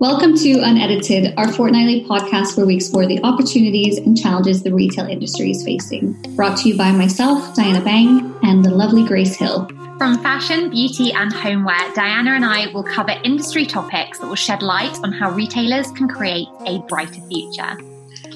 Welcome to Unedited, our fortnightly podcast where we explore the opportunities and challenges the retail industry is facing. Brought to you by myself, Diana Bang, and the lovely Grace Hill. From fashion, beauty, and homeware, Diana and I will cover industry topics that will shed light on how retailers can create a brighter future.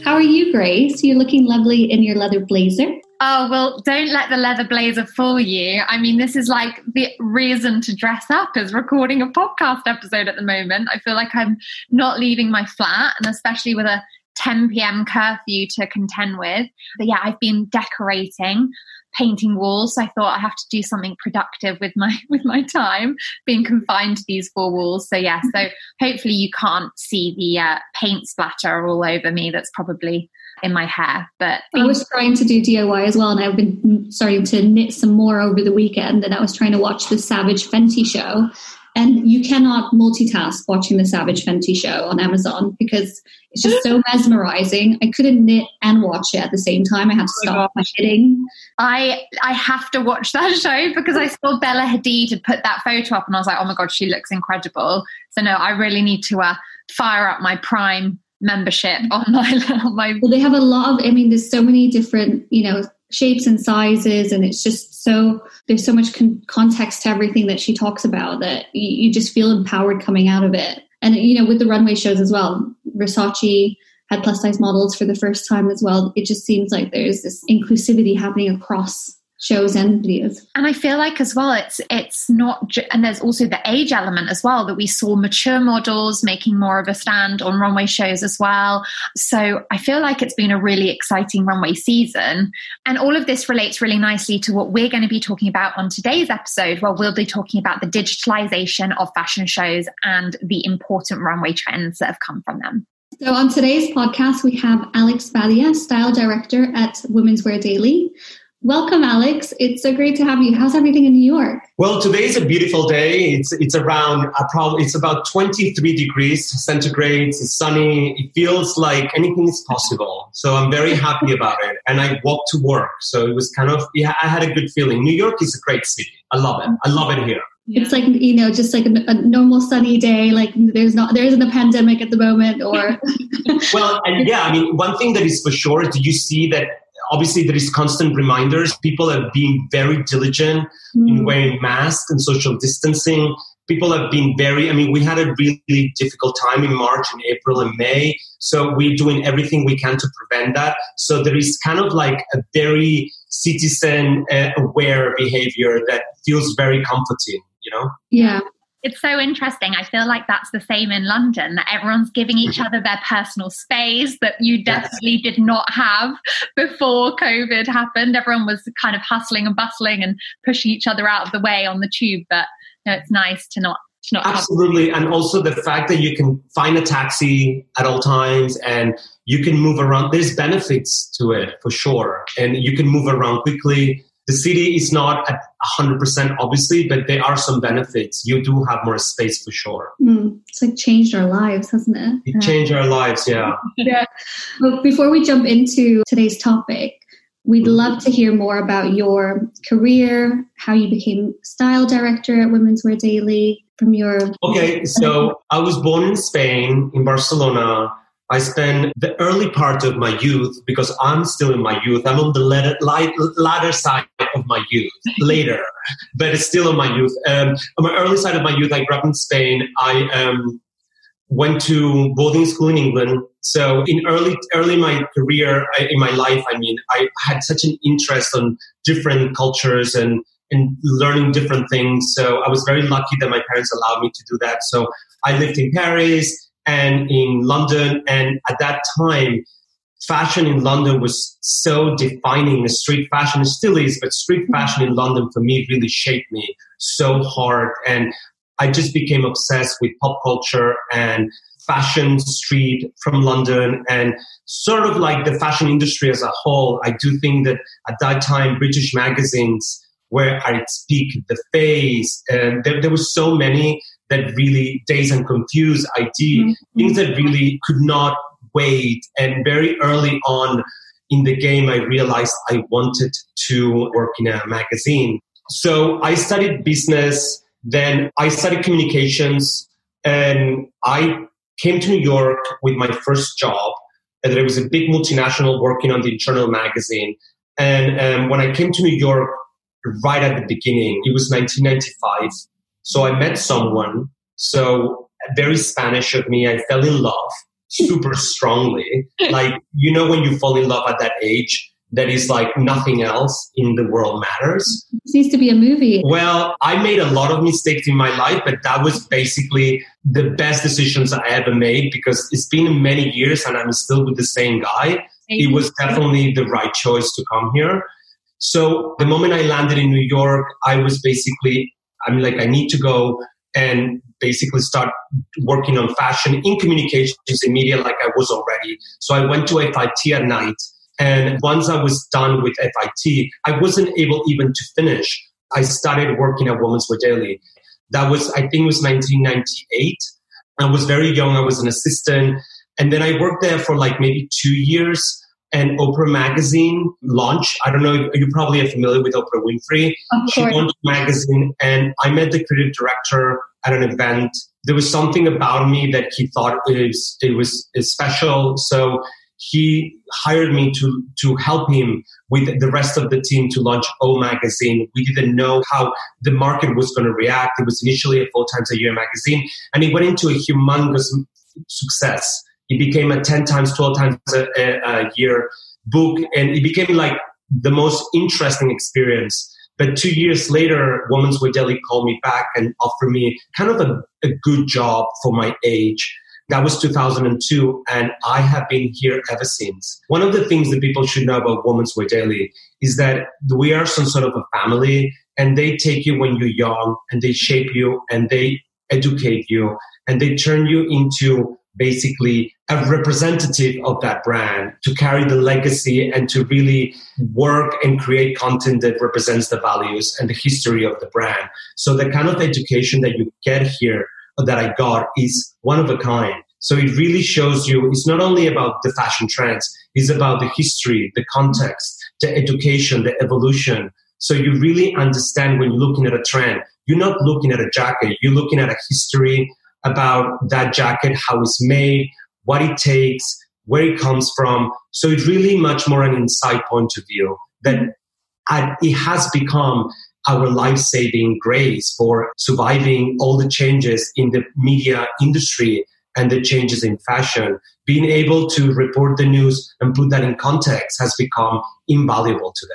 How are you, Grace? You're looking lovely in your leather blazer. Oh, well, don't let the leather blazer fool you. I mean, this is like the reason to dress up is recording a podcast episode at the moment. I feel like I'm not leaving my flat, and especially with a 10 p.m. curfew to contend with. But yeah, I've been decorating painting walls. So I thought I have to do something productive with my with my time being confined to these four walls. So yeah, so hopefully you can't see the uh, paint splatter all over me. That's probably in my hair. But I was trying to do DIY as well, and I've been starting to knit some more over the weekend. And I was trying to watch the Savage Fenty show, and you cannot multitask watching the Savage Fenty show on Amazon because it's just so mesmerizing. I couldn't knit and watch it at the same time. I had to oh stop my knitting. I I have to watch that show because I saw Bella Hadid had put that photo up and I was like, oh my god, she looks incredible. So no, I really need to uh, fire up my Prime membership on my on my. Well, they have a lot of. I mean, there's so many different you know shapes and sizes and it's just so there's so much con- context to everything that she talks about that you, you just feel empowered coming out of it and you know with the runway shows as well versace had plus size models for the first time as well it just seems like there's this inclusivity happening across shows and videos. And I feel like as well, it's it's not, ju- and there's also the age element as well that we saw mature models making more of a stand on runway shows as well. So I feel like it's been a really exciting runway season, and all of this relates really nicely to what we're going to be talking about on today's episode, where we'll be talking about the digitalization of fashion shows and the important runway trends that have come from them. So, on today's podcast, we have Alex Badia, Style Director at Women's Wear Daily. Welcome, Alex. It's so great to have you. How's everything in New York? Well, today is a beautiful day. It's it's around uh, probably it's about 23 degrees centigrade. It's sunny. It feels like anything is possible. So I'm very happy about it. And I walked to work, so it was kind of yeah. I had a good feeling. New York is a great city. I love it. I love it here. It's like you know, just like a, a, normal sunny day. Like there's not there isn't a pandemic at the moment, or well, and yeah. I mean, one thing that is for sure. Do you see that obviously there is constant reminders. People are being very diligent mm. in wearing masks and social distancing. People have been very i mean we had a really difficult time in march and april and may so we're doing everything we can to prevent that. So there is kind of like a very citizen uh, aware behavior that feels very comforting you know? Yeah it's so interesting. I feel like that's the same in London, that everyone's giving each other their personal space that you definitely did not have before COVID happened. Everyone was kind of hustling and bustling and pushing each other out of the way on the tube. But you know, it's nice to not to not absolutely and also the fact that you can find a taxi at all times and you can move around there's benefits to it for sure and you can move around quickly the city is not at 100% obviously but there are some benefits. You do have more space for sure. Mm, it's like changed our lives hasn't it? It changed our lives yeah. Yeah. But before we jump into today's topic we'd mm-hmm. love to hear more about your career how you became style director at women's wear daily from your okay so i was born in spain in barcelona I spent the early part of my youth because I'm still in my youth. I'm on the latter, latter side of my youth later, but it's still in my youth. Um, on my early side of my youth, I grew up in Spain. I um, went to boarding school in England. So in early early my career, in my life, I mean, I had such an interest on different cultures and and learning different things. So I was very lucky that my parents allowed me to do that. So I lived in Paris and in London. And at that time, fashion in London was so defining. The street fashion it still is, but street mm-hmm. fashion in London for me really shaped me so hard. And I just became obsessed with pop culture and fashion street from London and sort of like the fashion industry as a whole. I do think that at that time, British magazines were at its peak, The Face, and there, there were so many that really dazed and confused ID, mm-hmm. things that really could not wait. And very early on in the game, I realized I wanted to work in a magazine. So I studied business Then I studied communications and I came to New York with my first job. And there was a big multinational working on the internal magazine. And um, when I came to New York, right at the beginning, it was 1995. So I met someone. So very Spanish of me. I fell in love super strongly. Like, you know, when you fall in love at that age, that is like nothing else in the world matters. Needs to be a movie. Well, I made a lot of mistakes in my life, but that was basically the best decisions I ever made because it's been many years and I'm still with the same guy. It was definitely the right choice to come here. So the moment I landed in New York, I was basically, I'm like, I need to go and basically start working on fashion in communications and media like I was already. So I went to FIT at night and once I was done with FIT, I wasn't able even to finish. I started working at Women's Wear Daily. That was, I think it was 1998. I was very young. I was an assistant. And then I worked there for like maybe two years. And Oprah Magazine launch. I don't know, you probably are familiar with Oprah Winfrey. She launched magazine, and I met the creative director at an event. There was something about me that he thought it was, it was special. So he hired me to to help him with the rest of the team to launch O Magazine. We didn't know how the market was going to react. It was initially a four times a year magazine, and it went into a humongous success. It became a ten times, twelve times a, a, a year book, and it became like the most interesting experience. But two years later, Women's Wear Daily called me back and offered me kind of a, a good job for my age that was 2002, and I have been here ever since. One of the things that people should know about Women's Wear Daily is that we are some sort of a family, and they take you when you're young, and they shape you, and they educate you, and they turn you into basically a representative of that brand to carry the legacy and to really work and create content that represents the values and the history of the brand. So the kind of education that you get here that I got is one of a kind. So it really shows you it's not only about the fashion trends, it's about the history, the context, the education, the evolution. So you really understand when you're looking at a trend, you're not looking at a jacket, you're looking at a history about that jacket, how it's made, what it takes, where it comes from. So it's really much more an inside point of view that it has become our life saving grace for surviving all the changes in the media industry and the changes in fashion. Being able to report the news and put that in context has become invaluable today.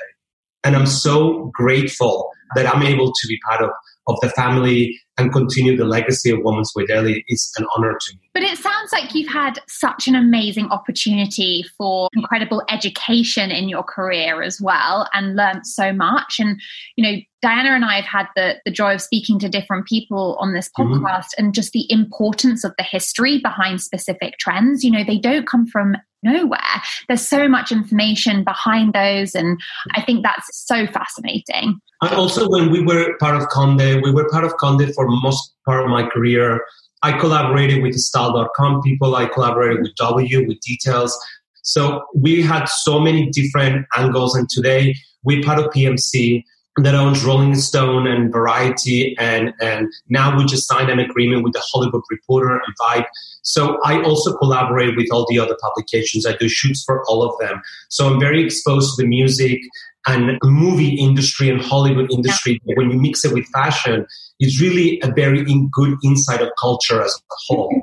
And I'm so grateful that I'm able to be part of, of the family and continue the legacy of Women's Wear Daily is an honor to me. But it sounds like you've had such an amazing opportunity for incredible education in your career as well and learned so much. And, you know, Diana and I have had the, the joy of speaking to different people on this mm-hmm. podcast mm-hmm. and just the importance of the history behind specific trends. You know, they don't come from nowhere. There's so much information behind those. And I think that's so fascinating. And also, when we were part of Conde, we were part of Conde for most part of my career. I collaborated with style.com people, I collaborated with W, with details. So we had so many different angles. And today, we're part of PMC that owns Rolling Stone and Variety, and and now we just signed an agreement with the Hollywood Reporter and Vibe. So I also collaborate with all the other publications. I do shoots for all of them. So I'm very exposed to the music and movie industry and Hollywood industry. Yeah. When you mix it with fashion, it's really a very in good insight of culture as a whole. Mm-hmm.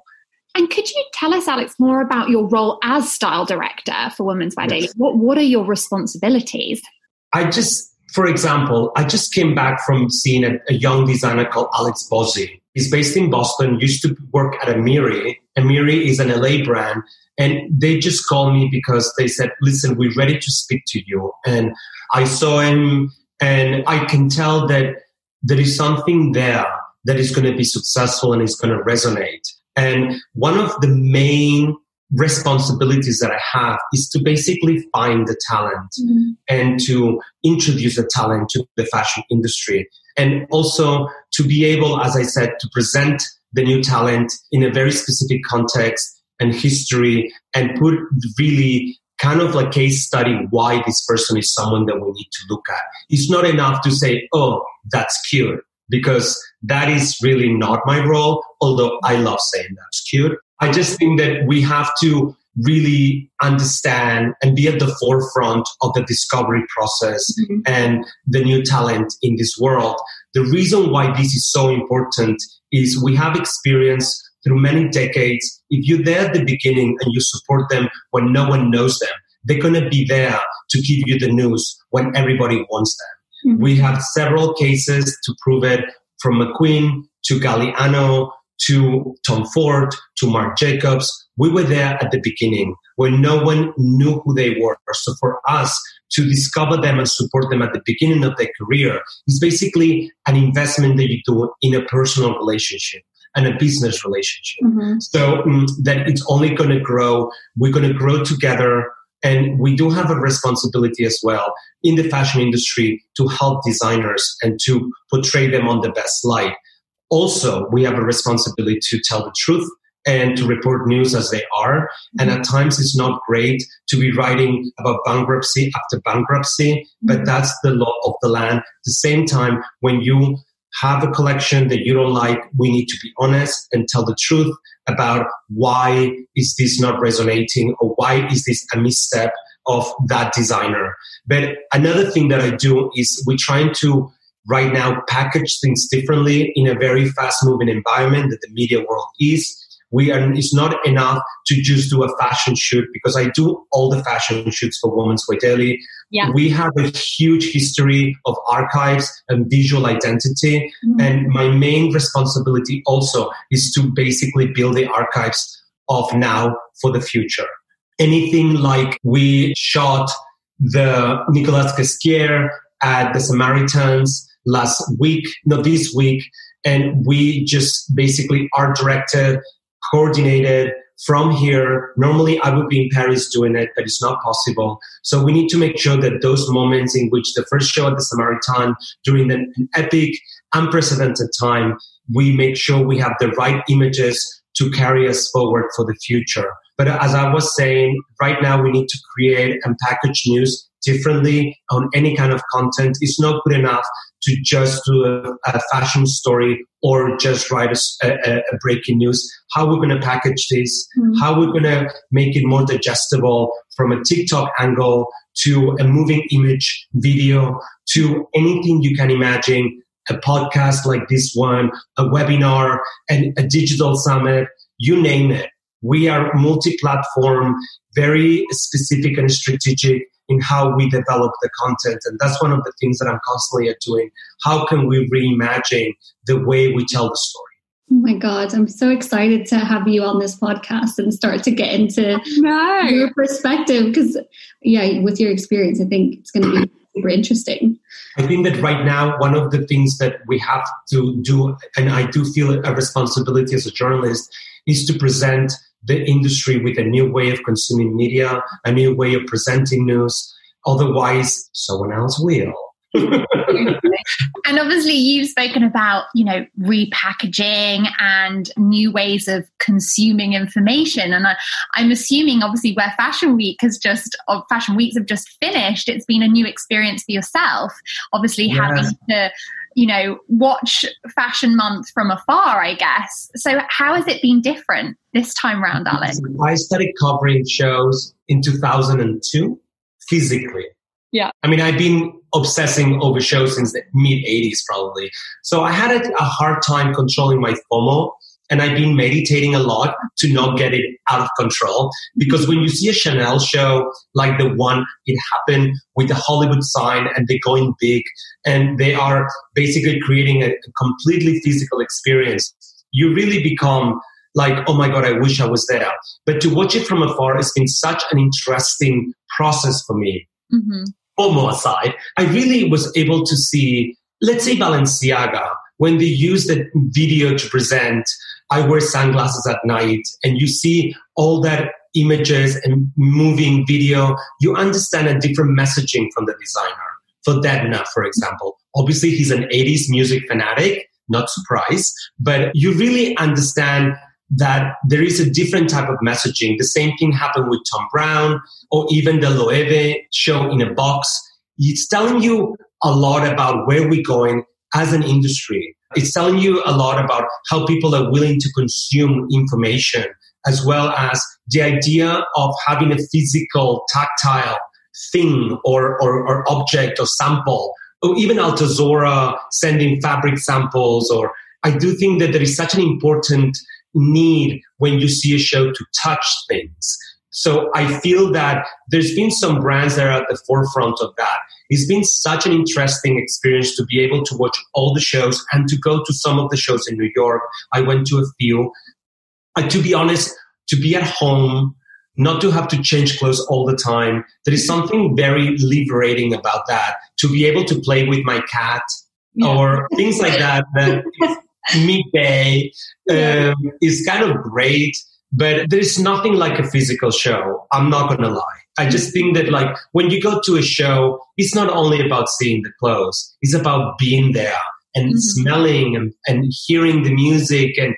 And could you tell us, Alex, more about your role as style director for Women's Wear yes. Daily? What What are your responsibilities? I just for example, I just came back from seeing a, a young designer called Alex Bozzi. He's based in Boston, used to work at Amiri. Amiri is an LA brand. And they just called me because they said, listen, we're ready to speak to you. And I saw him and I can tell that there is something there that is going to be successful and is going to resonate. And one of the main responsibilities that I have is to basically find the talent mm. and to introduce the talent to the fashion industry. And also to be able, as I said, to present the new talent in a very specific context and history and put really kind of like case study why this person is someone that we need to look at. It's not enough to say, oh, that's cute. because that is really not my role, although I love saying that's cute. I just think that we have to really understand and be at the forefront of the discovery process mm-hmm. and the new talent in this world. The reason why this is so important is we have experience through many decades. If you're there at the beginning and you support them when no one knows them, they're going to be there to give you the news when everybody wants them. Mm-hmm. We have several cases to prove it from McQueen to Galliano to Tom Ford to Marc Jacobs. We were there at the beginning when no one knew who they were. So for us to discover them and support them at the beginning of their career is basically an investment that you do in a personal relationship and a business relationship. Mm-hmm. So um, that it's only going to grow. We're going to grow together. And we do have a responsibility as well in the fashion industry to help designers and to portray them on the best light. Also, we have a responsibility to tell the truth and to report news as they are. And at mm-hmm. times it's not great to be writing about bankruptcy after bankruptcy, but mm-hmm. that's the law of the land. At the same time, when you have a collection that you don't like, we need to be honest and tell the truth about why is this not resonating or why is this a misstep of that designer. But another thing that I do is we're trying to right now package things differently in a very fast moving environment that the media world is. We are, it's not enough to just do a fashion shoot because I do all the fashion shoots for Women's Wear Daily. Yeah. We have a huge history of archives and visual identity. Mm-hmm. And my main responsibility also is to basically build the archives of now for the future. Anything like we shot the Nicolas Ghesquiere at the Samaritans last week, not this week, and we just basically art directed, coordinated from here. Normally, I would be in Paris doing it, but it's not possible. So we need to make sure that those moments in which the first show at the Samaritaine during an epic, unprecedented time, we make sure we have the right images to carry us forward for the future. But as I was saying, right now we need to create and package news differently on any kind of content. It's not good enough to just do a, a fashion story or just write a, a, a breaking news. How we're going to package this? Mm-hmm. How we're going to make it more digestible from a TikTok angle to a moving image video to anything you can imagine. A podcast like this one, a webinar, and a digital summit, you name it. We are multi-platform, very specific and strategic in how we develop the content. And that's one of the things that I'm constantly doing. How can we reimagine the way we tell the story? Oh my God, I'm so excited to have you on this podcast and start to get into no. your perspective because, yeah, with your experience, I think it's going to be super interesting. I think that right now, one of the things that we have to do, and I do feel a responsibility as a journalist, is to present the industry with a new way of consuming media, a new way of presenting news. Otherwise, someone else will. and obviously you've spoken about you know repackaging and new ways of consuming information and I, am assuming obviously where fashion week has just or fashion weeks have just finished it's been a new experience for yourself obviously yes. having to you know, watch Fashion Month from afar, I guess. So, how has it been different this time round, Alex? I started covering shows in 2002 physically. Yeah. I mean, I've been obsessing over shows since the mid 80s, probably. So, I had a, a hard time controlling my FOMO and I've been meditating a lot to not get it out of control. Because when you see a Chanel show like the one it happened with the Hollywood sign and they're going big and they are basically creating a completely physical experience, you really become like, oh my God, I wish I was there. But to watch it from afar has been such an interesting process for me. Mm-hmm. FOMO aside, I really was able to see, let's say Balenciaga, when they use the video to present I wear sunglasses at night and you see all that images and moving video, you understand a different messaging from the designer. For Demna, for example, obviously he's an 80s music fanatic, not surprised, but you really understand that there is a different type of messaging. The same thing happened with Thom Browne or even the Loewe show in a box. It's telling you a lot about where we're going as an industry It's telling you a lot about how people are willing to consume information, as well as the idea of having a physical, tactile thing or, or, or object or sample, or even Altuzarra sending fabric samples. Or I do think that there is such an important need when you see a show to touch things. So I feel that there's been some brands that are at the forefront of that. It's been such an interesting experience to be able to watch all the shows and to go to some of the shows in New York. I went to a few. Uh, to be honest, to be at home, not to have to change clothes all the time. There is something very liberating about that. To be able to play with my cat yeah. or things like that. That midday um, is kind of great, but there's nothing like a physical show. I'm not going to lie. I just think that like when you go to a show, it's not only about seeing the clothes. It's about being there and mm-hmm. smelling and, and hearing the music and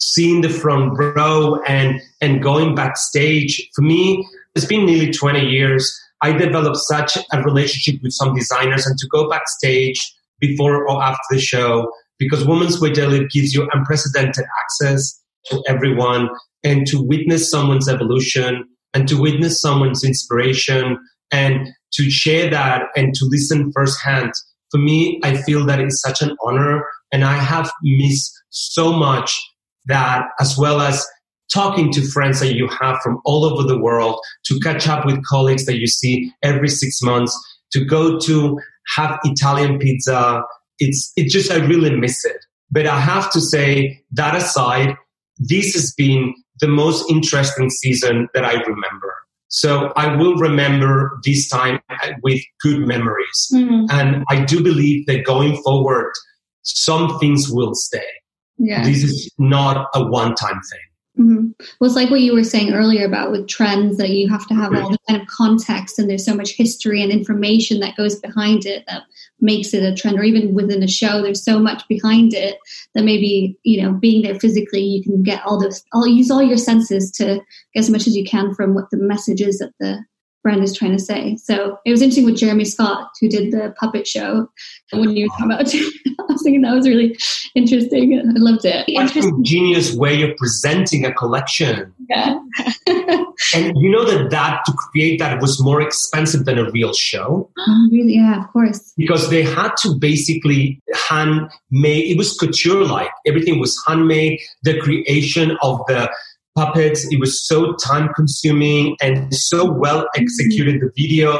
seeing the front row and and going backstage for me it's been nearly 20 years i developed such a relationship with some designers and to go backstage before or after the show because women's wear daily gives you unprecedented access to everyone and to witness someone's evolution and to witness someone's inspiration and to share that and to listen firsthand for me i feel that it's such an honor and i have missed so much that as well as talking to friends that you have from all over the world, to catch up with colleagues that you see every six months, to go to have Italian pizza. It's, it just, I really miss it. But I have to say, that aside, this has been the most interesting season that I remember. So I will remember this time with good memories. Mm-hmm. And I do believe that going forward, some things will stay. Yeah. This is not a one time thing. Mm-hmm. Well, it's like what you were saying earlier about with trends that you have to have all the kind of context and there's so much history and information that goes behind it that makes it a trend or even within a show there's so much behind it that maybe you know being there physically you can get all those i'll use all your senses to get as much as you can from what the message is that the brand is trying to say. So it was interesting with Jeremy Scott, who did the puppet show. When you were talking about, I was thinking that was really interesting. I loved it. Interesting. genius way of presenting a collection. Yeah. and you know that that to create that was more expensive than a real show. Oh, really? Yeah, of course. Because they had to basically handmade. It was couture like. Everything was handmade. The creation of the puppets. It was so time consuming and so well mm-hmm. executed. The video,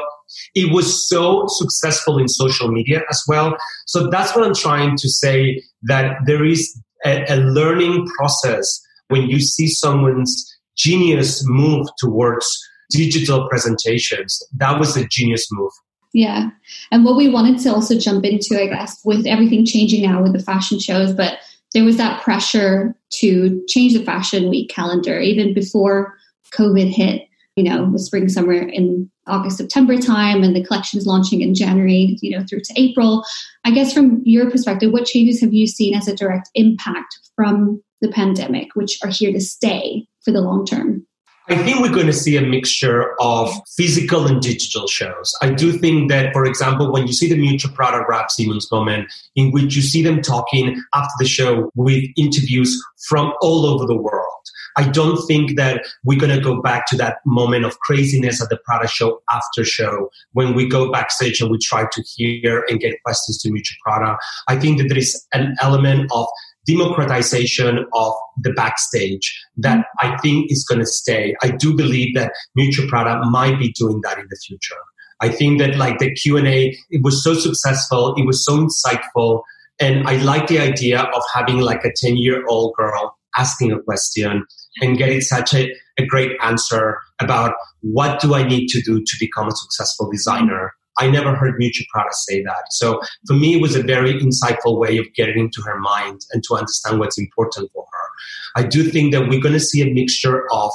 it was so successful in social media as well. So that's what I'm trying to say that there is a, a learning process when you see someone's genius move towards digital presentations. That was a genius move. Yeah. And what we wanted to also jump into, I guess, with everything changing now with the fashion shows, but there was that pressure to change the fashion week calendar even before COVID hit. You know, the spring, summer in August, September time, and the collections launching in January, you know, through to April. I guess from your perspective, what changes have you seen as a direct impact from the pandemic, which are here to stay for the long term? I think we're going to see a mixture of physical and digital shows. I do think that, for example, when you see the Miuccia Prada Raf Simons moment, in which you see them talking after the show with interviews from all over the world, I don't think that we're going to go back to that moment of craziness at the Prada show after show when we go backstage and we try to hear and get questions to Miuccia Prada. I think that there is an element of democratization of the backstage that I think is going to stay. I do believe that Miuccia Prada might be doing that in the future. I think that like the Q&A, it was so successful. It was so insightful. And I like the idea of having like a 10 year old girl asking a question and getting such a, a great answer about what do I need to do to become a successful designer I never heard Miuccia Prada say that. So for me, it was a very insightful way of getting into her mind and to understand what's important for her. I do think that we're going to see a mixture of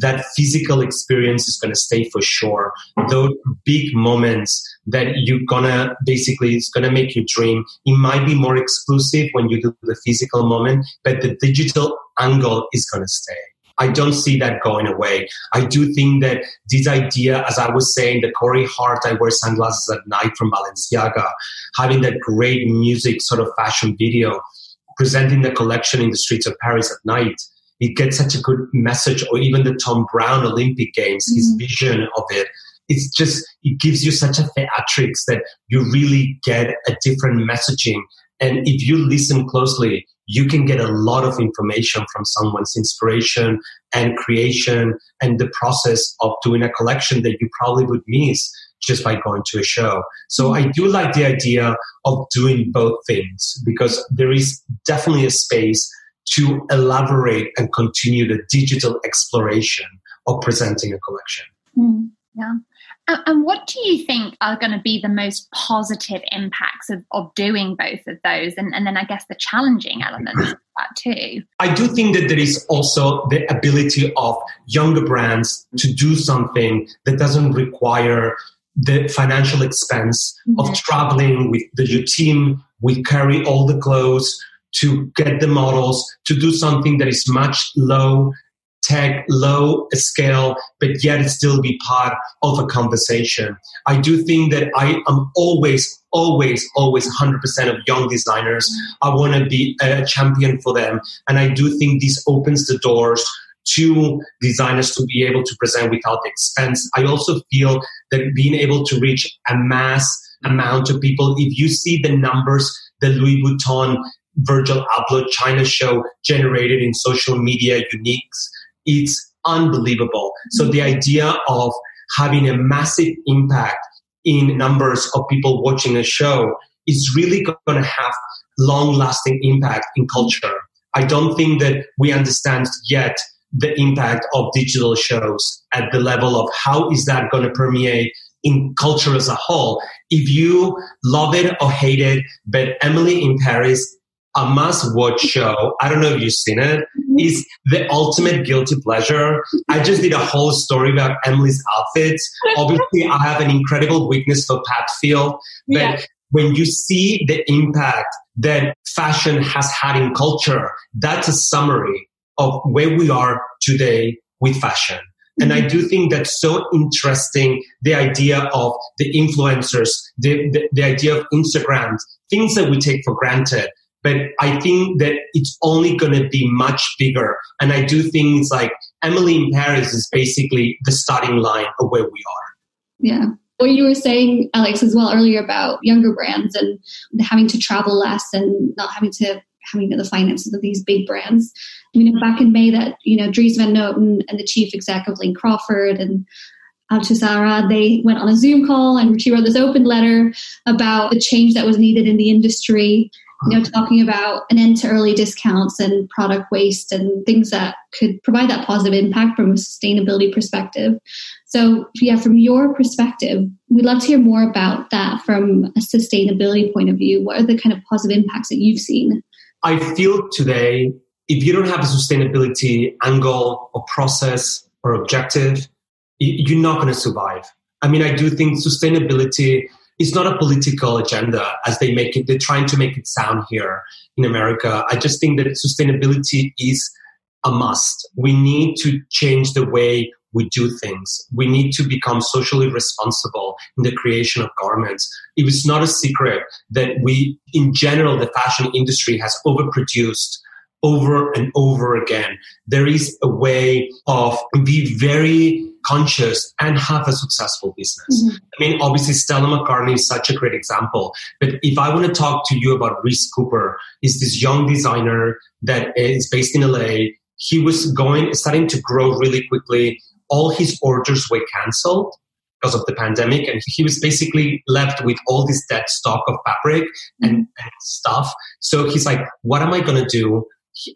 that physical experience is going to stay for sure. Those big moments that you're going to basically, it's going to make you dream. It might be more exclusive when you do the physical moment, but the digital angle is going to stay. I don't see that going away. I do think that this idea, as I was saying, the Corey Hart, I wear sunglasses at night from Balenciaga, having that great music sort of fashion video, presenting the collection in the streets of Paris at night, it gets such a good message, or even the Thom Browne Olympic Games, mm-hmm. his vision of it. It's just, it gives you such a theatrics that you really get a different messaging. And if you listen closely, you can get a lot of information from someone's inspiration and creation and the process of doing a collection that you probably would miss just by going to a show. So I do like the idea of doing both things because there is definitely a space to elaborate and continue the digital exploration of presenting a collection. Mm, yeah. And what do you think are going to be the most positive impacts of, of doing both of those? And, and then I guess the challenging elements of that too. I do think that there is also the ability of younger brands to do something that doesn't require the financial expense mm-hmm. of traveling with the, your team. We carry all the clothes to get the models to do something that is much low tech, low scale, but yet still be part of a conversation. I do think that I am always, always, always 100% of young designers. I want to be a champion for them. And I do think this opens the doors to designers to be able to present without expense. I also feel that being able to reach a mass amount of people, if you see the numbers that Louis Vuitton Virgil Abloh China show generated in social media uniques, it's unbelievable. So the idea of having a massive impact in numbers of people watching a show is really going to have long lasting impact in culture. I don't think that we understand yet the impact of digital shows at the level of how is that going to permeate in culture as a whole. If you love it or hate it, but Emily in Paris a must watch show. I don't know if you've seen it. Mm-hmm. The ultimate guilty pleasure. I just did a whole story about Emily's outfits. Obviously, I have an incredible weakness for Pat Field, but yeah. when you see the impact that fashion has had in culture, that's a summary of where we are today with fashion. And I mm-hmm. do think that's so interesting. The idea of the influencers, the, the, the idea of Instagram, things that we take for granted but I think that it's only going to be much bigger. And I do things like Emily in Paris is basically the starting line of where we are. Yeah. What you were saying, Alex, as well earlier about younger brands and having to travel less and not having to having the finances of these big brands. We know back in May that, you know, Dries Van Noten and the chief exec of Lane Crawford and Altuzarra, they went on a Zoom call and she wrote this open letter about the change that was needed in the industry you know, talking about an end to early discounts and product waste and things that could provide that positive impact from a sustainability perspective. So, yeah, from your perspective, we'd love to hear more about that from a sustainability point of view. What are the kind of positive impacts that you've seen? I feel today, if you don't have a sustainability angle or process or objective, you're not going to survive. I mean, I do think sustainability it's not a political agenda as they make it. They're trying to make it sound here in America. I just think that sustainability is a must. We need to change the way we do things. We need to become socially responsible in the creation of garments. It was not a secret that we, in general, the fashion industry has overproduced over and over again. There is a way of be very conscious and have a successful business. Mm-hmm. I mean, obviously, Stella McCartney is such a great example. But if I want to talk to you about Reese Cooper, is this young designer that is based in LA. He was going, starting to grow really quickly. All his orders were canceled because of the pandemic, and he was basically left with all this dead stock of fabric and, mm-hmm. and stuff. So he's like, "What am I going to do?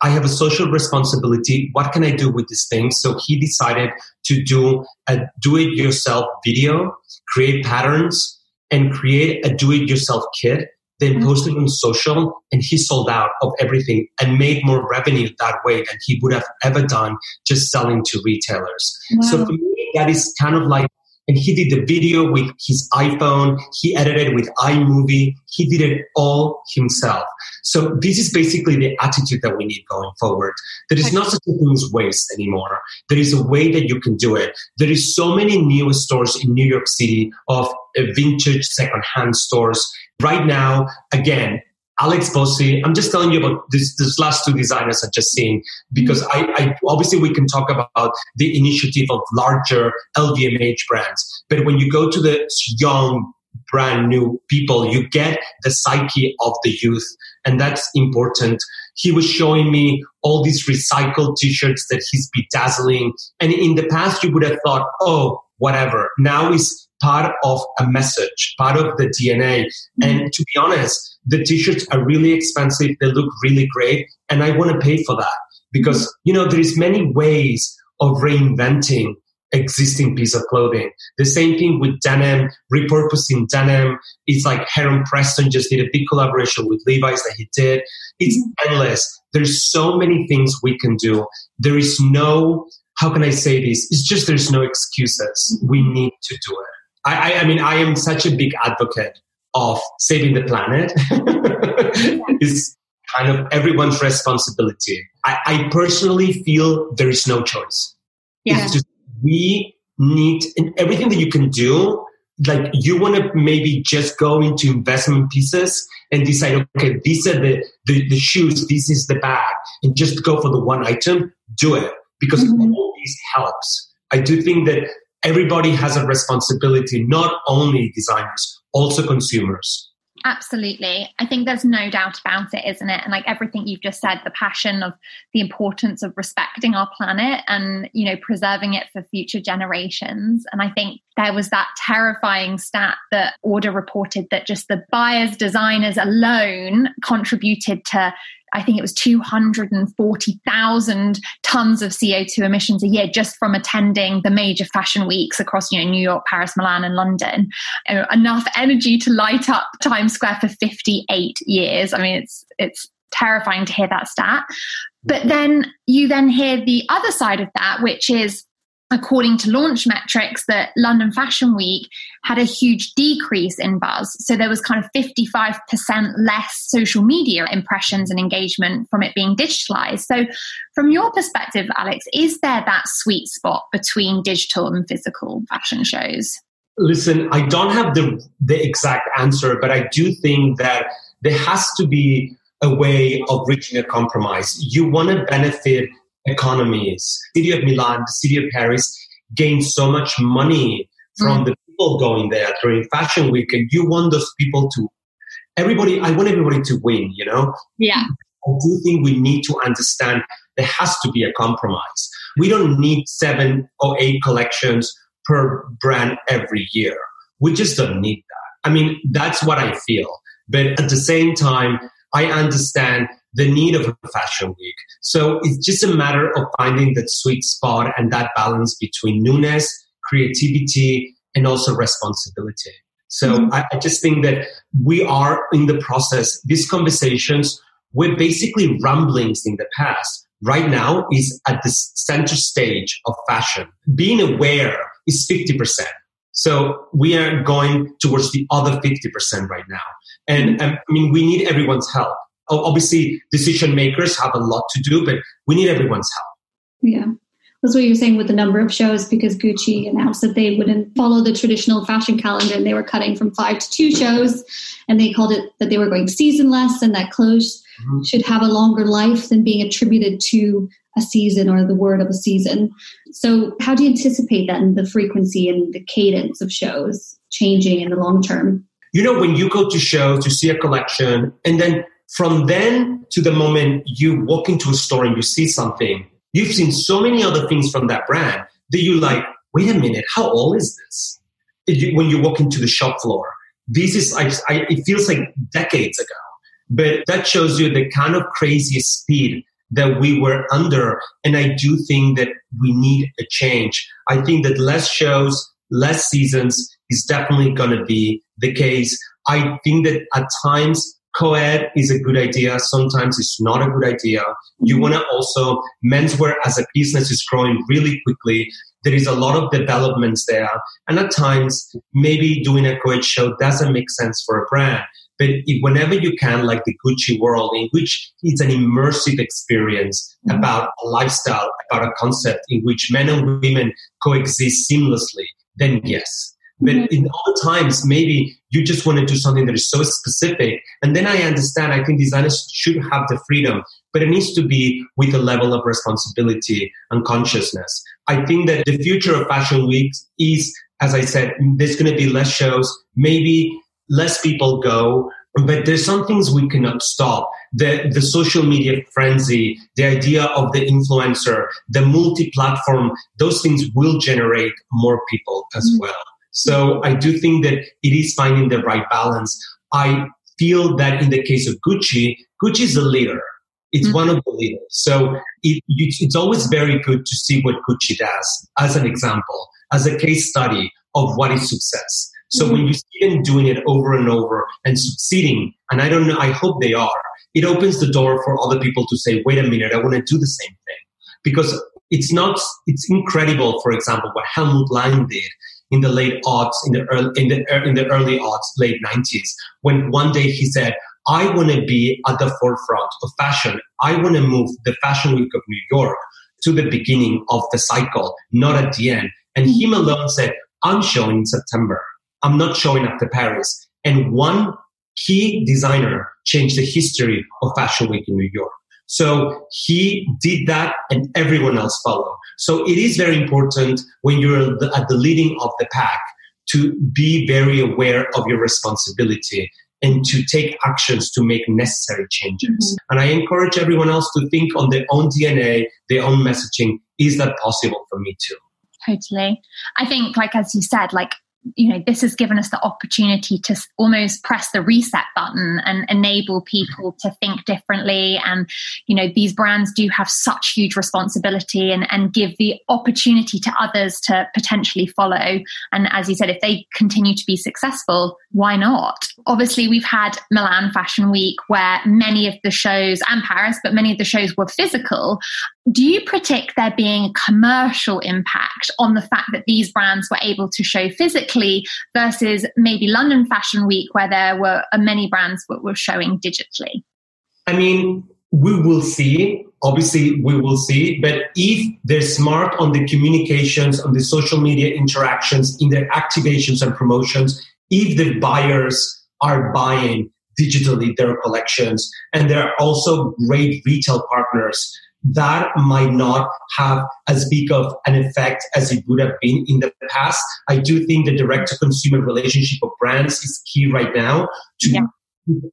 I have a social responsibility. What can I do with this thing? So he decided to do a do it yourself video, create patterns, and create a do it yourself kit, then mm-hmm. post it on social. And he sold out of everything and made more revenue that way than he would have ever done just selling to retailers. Wow. So for me, that is kind of like and he did the video with his iPhone. He edited with iMovie. He did it all himself. So this is basically the attitude that we need going forward. There is not such a thing as waste anymore. There is a way that you can do it. There is so many new stores in New York City of uh, vintage secondhand stores. Right now, again, Alex Bossi, I'm just telling you about this, this last two designers I've just seen because mm. I, I, obviously we can talk about the initiative of larger LVMH brands, but when you go to the young, brand new people, you get the psyche of the youth, and that's important. He was showing me all these recycled t-shirts that he's bedazzling, and in the past you would have thought, oh, whatever. Now is part of a message, part of the DNA. Mm-hmm. And to be honest, the t-shirts are really expensive. They look really great. And I want to pay for that because, you know, there is many ways of reinventing existing piece of clothing. The same thing with denim, repurposing denim. It's like Heron Preston just did a big collaboration with Levi's that he did. It's mm-hmm. endless. There's so many things we can do. There is no, how can I say this? It's just there's no excuses. We need to do it. I, I, I mean, I am such a big advocate of saving the planet. it's kind of everyone's responsibility. I, I, personally feel there is no choice. Yeah. It's just we need and everything that you can do. Like you want to maybe just go into investment pieces and decide, okay, these are the, the, the shoes, this is the bag, and just go for the one item, do it because mm-hmm. all these helps. I do think that everybody has a responsibility, not only designers, also consumers. Absolutely. I think there's no doubt about it, isn't it? And like everything you've just said, the passion of the importance of respecting our planet and, you know, preserving it for future generations. And I think there was that terrifying stat that Ordre reported that just the buyers, designers alone contributed to I think it was 240,000 tons of CO2 emissions a year just from attending the major fashion weeks across, you know, New York, Paris, Milan, and London. Uh, enough energy to light up Times Square for 58 years. I mean, it's it's terrifying to hear that stat. But then you then hear the other side of that, which is according to Launchmetrics that london fashion week had a huge decrease in buzz. So there was kind of 55% less social media impressions and engagement from it being digitalized. So from your perspective alex is there that sweet spot between digital and physical fashion shows? Listen i don't have the the exact answer but i do think that there has to be a way of reaching a compromise. You want to benefit economies. City of Milan, the city of Paris gained so much money from mm. the people going there during fashion week and you want those people to everybody I want everybody to win, you know? Yeah. I do think we need to understand there has to be a compromise. We don't need seven or eight collections per brand every year. We just don't need that. I mean, that's what I feel. But at the same time, I understand the need of a fashion week. So it's just a matter of finding that sweet spot and that balance between newness, creativity, and also responsibility. So mm-hmm. I, I, just think that we are in the process. These conversations were basically rumblings in the past. Right now is at the center stage of fashion. Being aware is 50%. So we are going towards the other 50% right now. And, mm-hmm. and I mean, we need everyone's help obviously decision makers have a lot to do, but we need everyone's help. Yeah. That's what you're saying with the number of shows because Gucci announced that they wouldn't follow the traditional fashion calendar and they were cutting from five to two shows and they called it that they were going seasonless and that clothes mm-hmm. should have a longer life than being attributed to a season or the word of a season. So how do you anticipate that in the frequency and the cadence of shows changing in the long term? You know, when you go to shows, to see a collection and then from then to the moment you walk into a store and you see something, you've seen so many other things from that brand that you like, wait a minute, how old is this? When you walk into the shop floor, this is, I, I, it feels like decades ago. But that shows you the kind of crazy speed that we were under. And I do think that we need a change. I think that less shows, less seasons is definitely going to be the case. I think that at times co-ed is a good idea. Sometimes it's not a good idea. You mm-hmm. want to also, menswear as a business is growing really quickly. There is a lot of developments there. And at times, maybe doing a co ed show doesn't make sense for a brand. But if, whenever you can, like the Gucci world, in which it's an immersive experience mm-hmm. about a lifestyle, about a concept in which men and women coexist seamlessly, then yes. But mm-hmm. in other times, maybe you just want to do something that is so specific. And then I understand, I think designers should have the freedom, but it needs to be with a level of responsibility and consciousness. I think that the future of Fashion Week is, as I said, there's going to be less shows, maybe less people go, but there's some things we cannot stop. The, the social media frenzy, the idea of the influencer, the multi-platform, those things will generate more people as mm-hmm. well. So I do think that it is finding the right balance. I feel that in the case of Gucci, Gucci is a leader. It's mm-hmm. one of the leaders. So it, it's always very good to see what Gucci does as an example, as a case study of what is success. So mm-hmm. when you see them doing it over and over and succeeding, and I don't know, I hope they are, it opens the door for other people to say, wait a minute, I want to do the same thing. Because it's not, it's incredible, for example, what Helmut Lang did in the late aughts, in the early, in the, in the early aughts, late 90s, when one day he said, I want to be at the forefront of fashion. I want to move the Fashion Week of New York to the beginning of the cycle, not at the end. And him alone said, I'm showing in September. I'm not showing up to Paris. And one key designer changed the history of Fashion Week in New York. So he did that and everyone else followed. So it is very important when you're at the leading of the pack to be very aware of your responsibility and to take actions to make necessary changes. Mm-hmm. And I encourage everyone else to think on their own DNA, their own messaging. Is that possible for me too? Totally. I think, like, as you said, like you know this has given us the opportunity to almost press the reset button and enable people to think differently. And you know these brands do have such huge responsibility and, and give the opportunity to others to potentially follow. And as you said if they continue to be successful why not? Obviously we've had milan fashion week where many of the shows and paris but many of the shows were physical do you predict there being a commercial impact on the fact that these brands were able to show physically versus maybe London Fashion Week, where there were uh, many brands that were showing digitally? I mean, we will see. Obviously, we will see. But if they're smart on the communications, on the social media interactions, in their activations and promotions, if the buyers are buying digitally their collections, and there are also great retail partners that might not have as big of an effect as it would have been in the past. I do think the direct to consumer relationship of brands is key right now to yeah.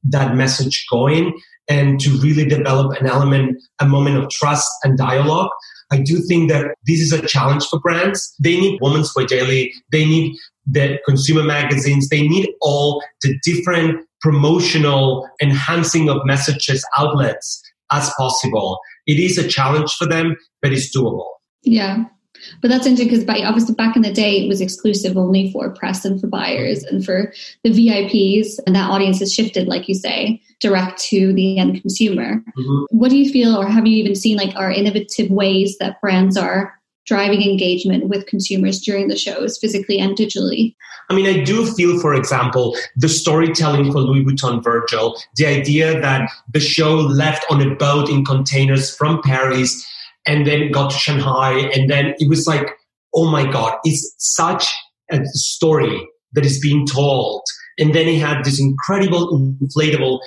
that message going and to really develop an element, a moment of trust and dialogue. I do think that this is a challenge for brands. They need Women's Wear Daily. They need the consumer magazines. They need all the different promotional enhancing of messages outlets as possible it is a challenge for them, but it's doable. Yeah. But that's interesting because obviously back in the day it was exclusive only for press and for buyers and for the VIPs, and that audience has shifted, like you say, direct to the end consumer. Mm-hmm. What do you feel, or have you even seen like are innovative ways that brands are driving engagement with consumers during the shows, physically and digitally? I mean, I do feel, for example, the storytelling for Louis Vuitton Virgil, the idea that the show left on a boat in containers from Paris and then got to Shanghai. And then it was like, oh my God, it's such a story that is being told. And then he had this incredible inflatable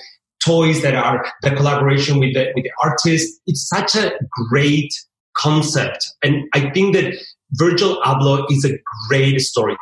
toys that are the collaboration with the, with the artist. It's such a great concept. And I think that Virgil Abloh is a great storyteller.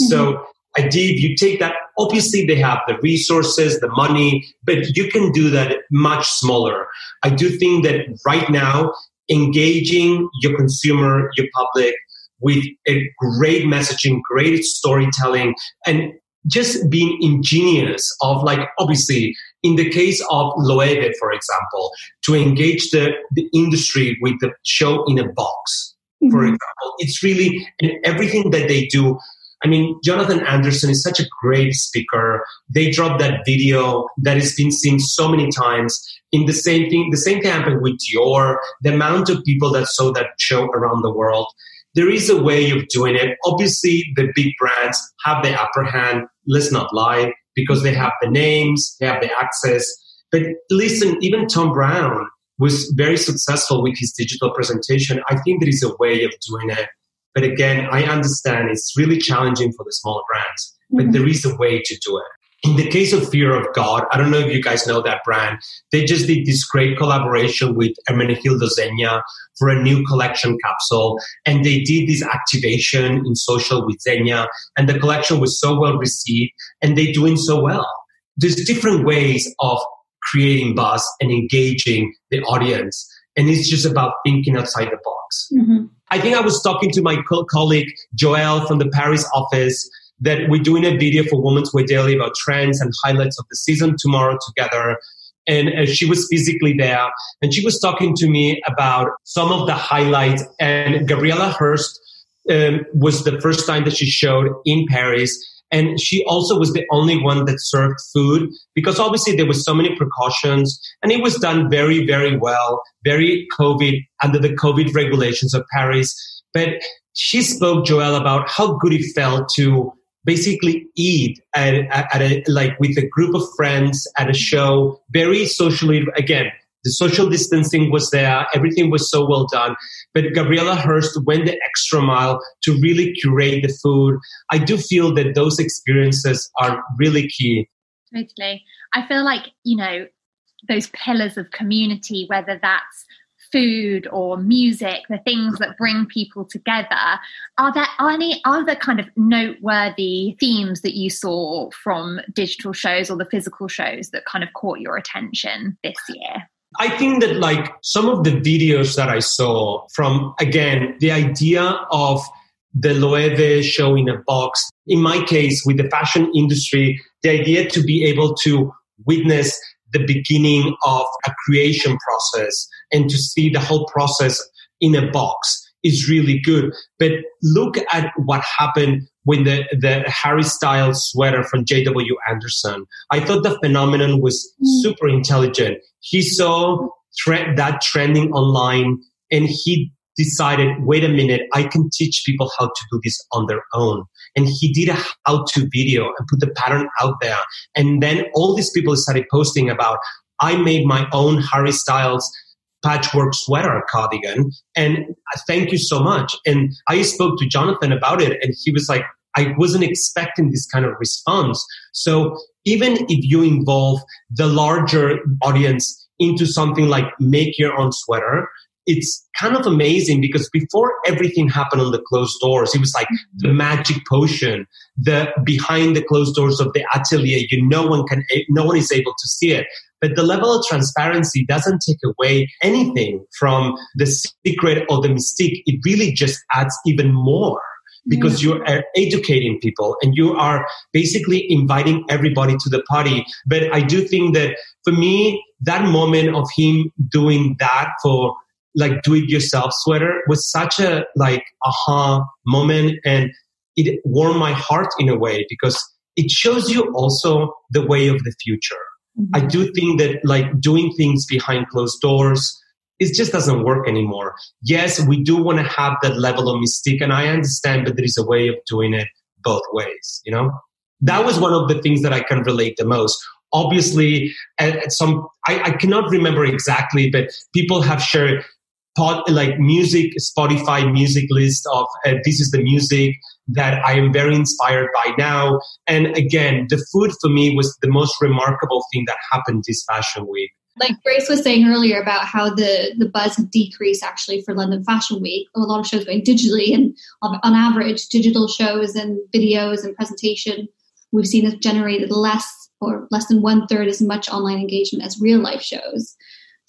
Mm-hmm. So I did, you take that, obviously they have the resources, the money, but you can do that much smaller. I do think that right now, engaging your consumer, your public with a great messaging, great storytelling, and just being ingenious of like, obviously, in the case of Loewe, for example, to engage the, the industry with the show in a box, mm-hmm. for example, it's really, and everything that they do, I mean, Jonathan Anderson is such a great speaker. They dropped that video that has been seen so many times. In the same thing, the same thing happened with Dior. The amount of people that saw that show around the world. there is a way of doing it. Obviously, the big brands have the upper hand. Let's not lie because they have the names, they have the access. But listen, even Thom Browne was very successful with his digital presentation. I think there is a way of doing it. But again, I understand it's really challenging for the smaller brands, but mm-hmm. there is a way to do it. In the case of Fear of God, I don't know if you guys know that brand. They just did this great collaboration with Ermenegildo Zegna for a new collection capsule. And they did this activation in social with Zegna. And the collection was so well received and they're doing so well. There's different ways of creating buzz and engaging the audience. And it's just about thinking outside the box. Mm-hmm. I think I was talking to my co- colleague Joelle from the Paris office that we're doing a video for Women's Wear Daily about trends and highlights of the season tomorrow together. And uh, she was physically there and she was talking to me about some of the highlights. And Gabriela Hearst um, was the first time that she showed in Paris. And she also was the only one that served food because obviously there was so many precautions and it was done very, very well, very COVID under the COVID regulations of Paris. But she spoke, Joelle, about how good it felt to basically eat at, at, a like with a group of friends at a show very socially again the social distancing was there everything was so well done. But gabriela hearst went the extra mile to really curate the food. I do feel that those experiences are really key. Totally. I feel like you know those pillars of community whether that's food or music, the things that bring people together. Are there any other kind of noteworthy themes that you saw from digital shows or the physical shows that kind of caught your attention this year? I think that like some of the videos that I saw from again the idea of the Loewe show in a box. In my case, with the fashion industry, the idea to be able to witness the beginning of a creation process and to see the whole process in a box is really good. But look at what happened when the, the Harry Styles sweater from J.W. Anderson. I thought the phenomenon was mm. super intelligent. He saw tre- that trending online and he decided, wait a minute, I can teach people how to do this on their own. And he did a how to video and put the pattern out there. And then all these people started posting about, I made my own Harry Styles patchwork sweater cardigan. And thank you so much. And I spoke to Jonathan about it and he was like, I wasn't expecting this kind of response. So even if you involve the larger audience into something like make your own sweater, it's kind of amazing because before everything happened on the closed doors, it was like the mm-hmm. magic potion, the behind the closed doors of the atelier. You no one can, no one is able to see it. But the level of transparency doesn't take away anything from the secret or the mystique. It really just adds even more because you are educating people and you are basically inviting everybody to the party. But I do think that for me, that moment of him doing that for like do it yourself sweater was such a like aha moment and it warmed my heart in a way because it shows you also the way of the future. Mm-hmm. I do think that like doing things behind closed doors, it just doesn't work anymore. Yes, we do want to have that level of mystique and I understand, but there is a way of doing it both ways, you know? That was one of the things that I can relate the most obviously at, at some I, I, cannot remember exactly but people have shared pod, like music, Spotify music list of uh, this is the music that I am very inspired by now. And again, the food for me was the most remarkable thing that happened this fashion week. Like Grace was saying earlier about how the, the buzz decreased actually for London Fashion Week. A lot of shows going digitally, and on, on average, digital shows and videos and presentation, we've seen has generated less or less than one third as much online engagement as real life shows.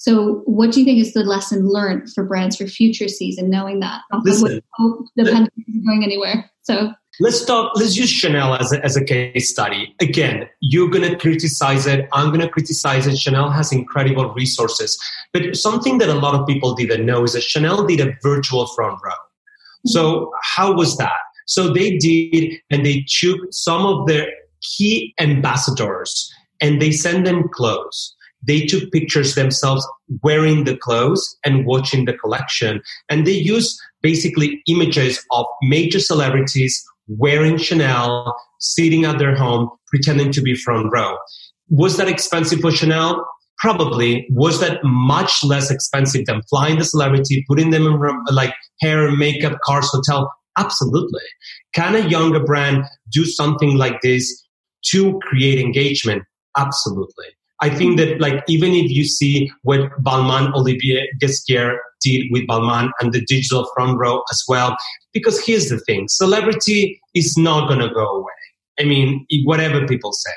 So, what do you think is the lesson learned for brands for future season, knowing that Listen, the pandemic isn't going anywhere? So, let's talk. Let's use Chanel as a, as a case study. Again, you're going to criticize it. I'm going to criticize it. Chanel has incredible resources, but something that a lot of people didn't know is that Chanel did a virtual front row. Mm-hmm. So, how was that? So they did, and they took some of their key ambassadors and they sent them clothes they took pictures themselves wearing the clothes and watching the collection. And they use basically images of major celebrities wearing Chanel, sitting at their home, pretending to be front row. Was that expensive for Chanel? Probably. Was that much less expensive than flying the celebrity, putting them in like hair, makeup, cars, hotel? Absolutely. Can a younger brand do something like this to create engagement? Absolutely. I think that like even if you see what Balmain Olivier Ghesquiere did with Balmain and the digital front row as well, because here's the thing: celebrity is not going to go away. I mean, whatever people say,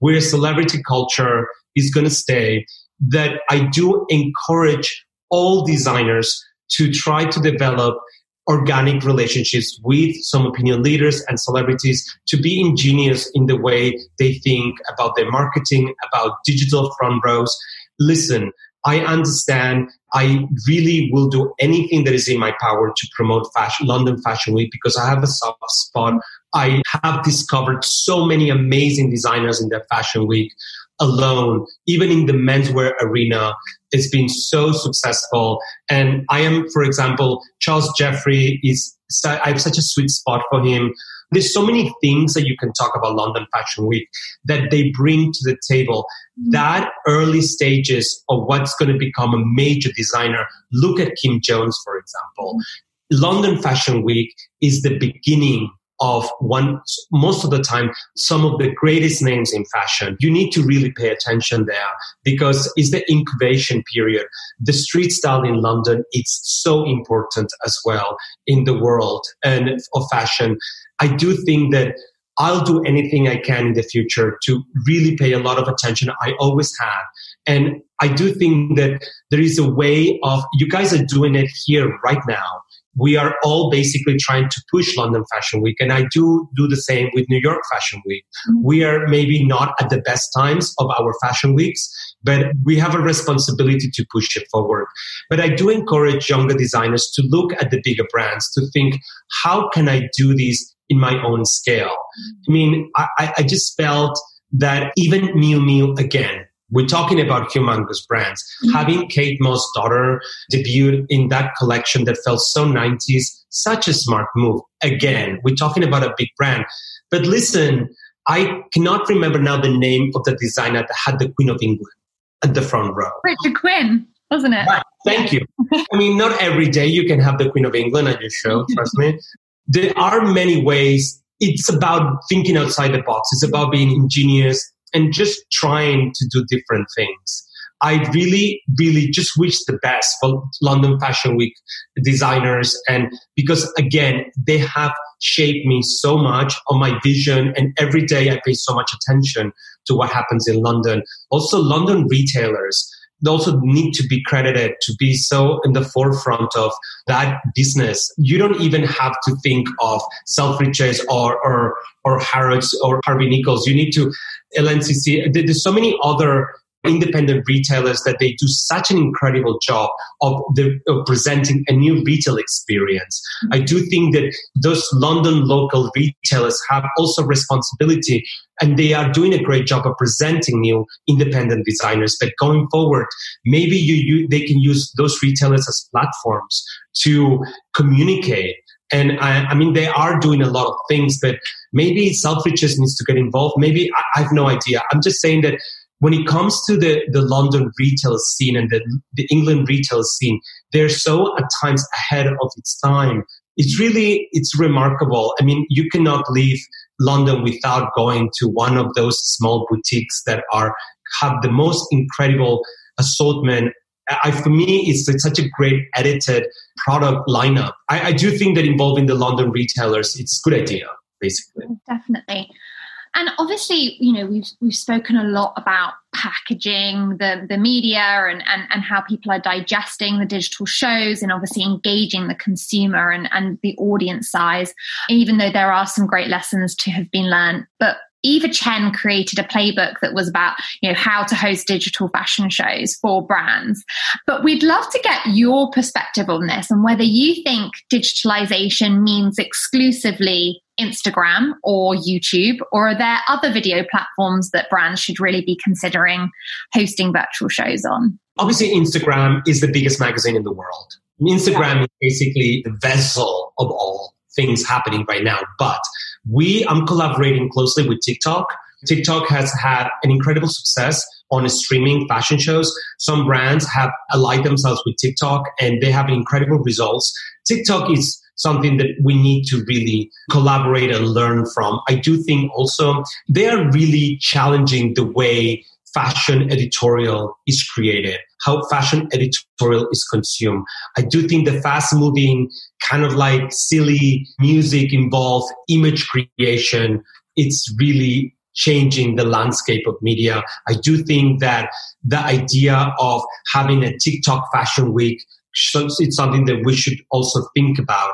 we're celebrity culture is going to stay. That I do encourage all designers to try to develop organic relationships with some opinion leaders and celebrities to be ingenious in the way they think about their marketing, about digital front rows. Listen, I understand. I really will do anything that is in my power to promote fashion, London Fashion Week because I have a soft spot. I have discovered so many amazing designers in the Fashion Week alone, even in the menswear arena. It's been so successful. And I am, for example, Charles Jeffrey is, I have such a sweet spot for him. There's so many things that you can talk about London Fashion Week that they bring to the table. Mm-hmm. That early stages of what's going to become a major designer. Look at Kim Jones, for example. Mm-hmm. London Fashion Week is the beginning of one, most of the time, some of the greatest names in fashion. You need to really pay attention there because it's the incubation period. The street style in London, it's so important as well in the world and of fashion. I do think that I'll do anything I can in the future to really pay a lot of attention. I always have. And I do think that there is a way of, you guys are doing it here right now we are all basically trying to push London Fashion Week. And I do do the same with New York Fashion Week. Mm-hmm. We are maybe not at the best times of our fashion weeks, but we have a responsibility to push it forward. But I do encourage younger designers to look at the bigger brands, to think, how can I do this in my own scale? Mm-hmm. I mean, I, I just felt that even Miu Miu again, we're talking about humongous brands. Mm-hmm. Having Kate Moss' daughter debut in that collection that felt so 90s, such a smart move. Again, we're talking about a big brand. But listen, I cannot remember now the name of the designer that had the Queen of England at the front row. Richard Quinn, wasn't it? Right. Thank you. I mean, not every day you can have the Queen of England at your show, trust me. There are many ways. It's about thinking outside the box. It's about being ingenious and just trying to do different things. I really, really just wish the best for London Fashion Week designers. And because again, they have shaped me so much on my vision. And every day I pay so much attention to what happens in London. Also, London retailers also need to be credited to be so in the forefront of that business. You don't even have to think of Selfridges or or or Harrods or Harvey Nichols. You need to LNCC. There's so many other independent retailers that they do such an incredible job of, the, of presenting a new retail experience. I do think that those London local retailers have also responsibility and they are doing a great job of presenting new independent designers. But going forward, maybe you, you they can use those retailers as platforms to communicate and I, I, mean, they are doing a lot of things, but maybe Selfridges needs to get involved. Maybe I, I, have no idea. I'm just saying that when it comes to the, the London retail scene and the, the England retail scene, they're so at times ahead of its time. It's really, it's remarkable. I mean, you cannot leave London without going to one of those small boutiques that are, have the most incredible assortment I, for me, it's, it's, such a great edited product lineup. I, I do think that involving the London retailers, it's a good idea, basically. Definitely. And obviously, you know, we've we've spoken a lot about packaging, the the media, and and and how people are digesting the digital shows, and obviously engaging the consumer and and the audience size. Even though there are some great lessons to have been learned, but Eva Chen created a playbook that was about, you know, how to host digital fashion shows for brands. But we'd love to get your perspective on this and whether you think digitalization means exclusively Instagram or YouTube, or are there other video platforms that brands should really be considering hosting virtual shows on? Obviously, Instagram is the biggest magazine in the world. Instagram yeah. is basically the vessel of all things happening right now. But we, I'm collaborating closely with TikTok. TikTok has had an incredible success on streaming fashion shows. Some brands have allied themselves with TikTok and they have incredible results. TikTok is something that we need to really collaborate and learn from. I do think also they are really challenging the way fashion editorial is created, how fashion editorial is consumed. I do think the fast moving, kind of like silly music involved image creation, it's really changing the landscape of media. I do think that the idea of having a TikTok fashion week it's something that we should also think about.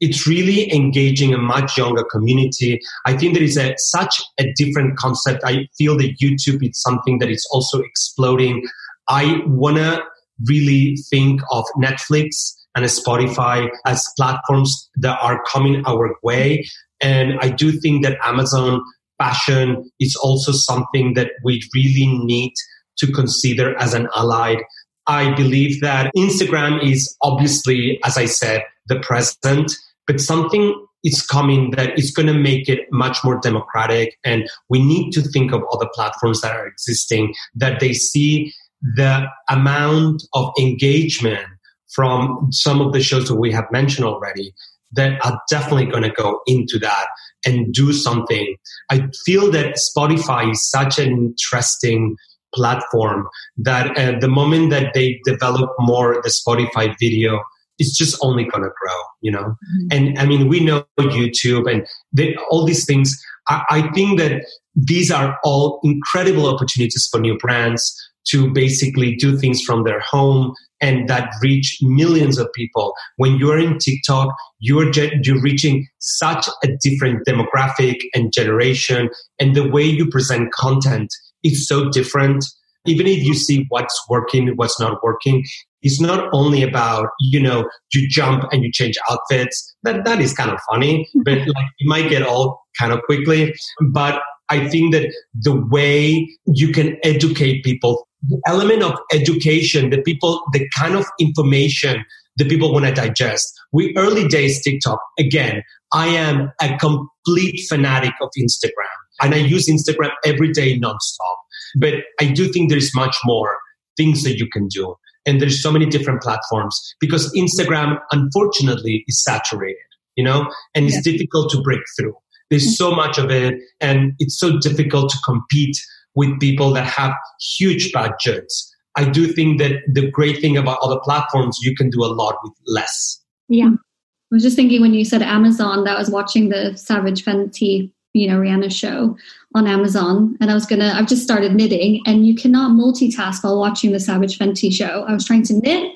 It's really engaging a much younger community. I think there is a, such a different concept. I feel that YouTube is something that is also exploding. I want to really think of Netflix and Spotify as platforms that are coming our way. And I do think that Amazon fashion is also something that we really need to consider as an allied I believe that Instagram is obviously, as I said, the present, but something is coming that is going to make it much more democratic. And we need to think of other platforms that are existing that they see the amount of engagement from some of the shows that we have mentioned already that are definitely going to go into that and do something. I feel that Spotify is such an interesting platform that uh, the moment that they develop more the Spotify video, it's just only going to grow, you know? Mm-hmm. And I mean, we know YouTube and they, all these things. I, I think that these are all incredible opportunities for new brands to basically do things from their home and that reach millions of people. When you're in TikTok, you're, you're reaching such a different demographic and generation and the way you present content is so different. Even if you see what's working, what's not working, it's not only about, you know, you jump and you change outfits. That, that is kind of funny, but like you might get old kind of quickly. But I think that the way you can educate people, the element of education, the people, the kind of information that people want to digest. We early days TikTok, again, I am a complete fanatic of Instagram and I use Instagram every day nonstop. But I do think there's much more things that you can do. And there's so many different platforms because Instagram, unfortunately, is saturated, you know, and it's yeah. difficult to break through. There's so mm-hmm. much of it, and it's so difficult to compete with people that have huge budgets. I do think that the great thing about other platforms, you can do a lot with less. Yeah. I was just thinking when you said Amazon, that I was watching the Savage Fenty you know Rihanna show on Amazon, and I was gonna. I've just started knitting, and you cannot multitask while watching the Savage Fenty show. I was trying to knit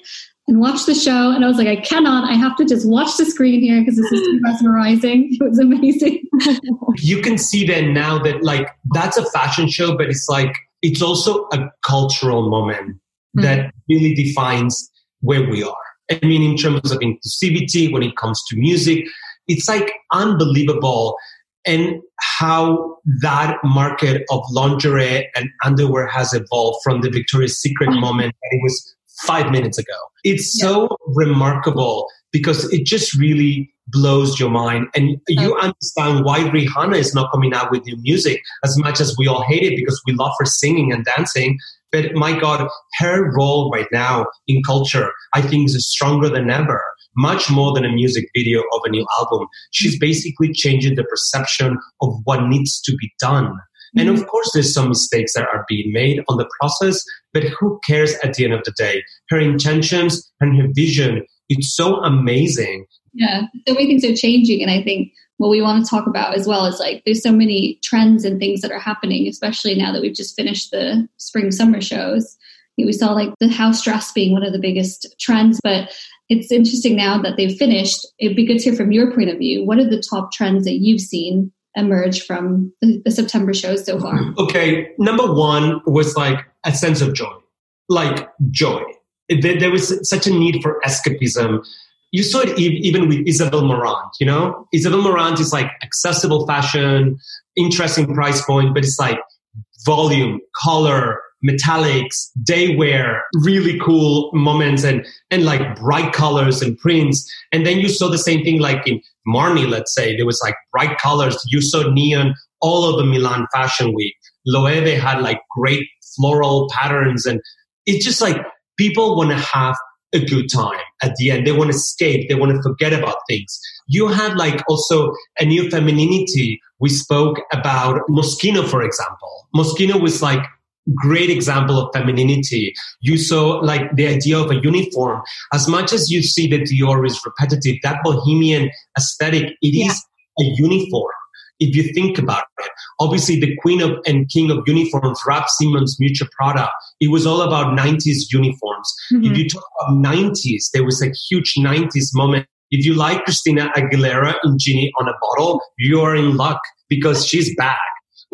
and watch the show, and I was like, I cannot. I have to just watch the screen here because this is mesmerizing. It was amazing. you can see then now that like that's a fashion show, but it's like it's also a cultural moment mm-hmm. that really defines where we are. I mean, in terms of inclusivity, when it comes to music, it's like unbelievable and how that market of lingerie and underwear has evolved from the Victoria's Secret mm-hmm. moment that it was five minutes ago. It's yeah. so remarkable because it just really blows your mind and you understand why Rihanna is not coming out with new music as much as we all hate it because we love her singing and dancing. But my God, her role right now in culture, I think is stronger than ever much more than a music video of a new album. She's basically changing the perception of what needs to be done. And of mm-hmm. course, there's some mistakes that are being made on the process, but who cares at the end of the day? Her intentions and her vision, it's so amazing. Yeah, so many things are changing. And I think what we want to talk about as well is like there's so many trends and things that are happening, especially now that we've just finished the spring summer shows. We saw like the house dress being one of the biggest trends, but it's interesting now that they've finished. It'd be good to hear from your point of view. What are the top trends that you've seen emerge from the, the September shows so far? Okay, number one was like a sense of joy, like joy. There, there was such a need for escapism. You saw it even with Isabel Marant, you know? Isabel Marant is like accessible fashion, interesting price point, but it's like volume, color, metallics, day wear, really cool moments and, and like bright colors and prints. And then you saw the same thing like in Marni, let's say, there was like bright colors. You saw neon all over Milan Fashion Week. Loewe had like great floral patterns and it's just like people want to have a good time at the end. They want to escape. They want to forget about things. You had like also a new femininity. We spoke about Moschino, for example. Moschino was like great example of femininity. You saw like the idea of a uniform. As much as you see that Dior is repetitive, that bohemian aesthetic, it yeah. is a uniform. If you think about it, obviously the queen of and king of uniforms, Raf Simons, Miuccia Prada, it was all about 90s uniforms. Mm-hmm. If you talk about 90s, there was a huge 90s moment. If you like Christina Aguilera in Genie on a bottle, you are in luck because she's back.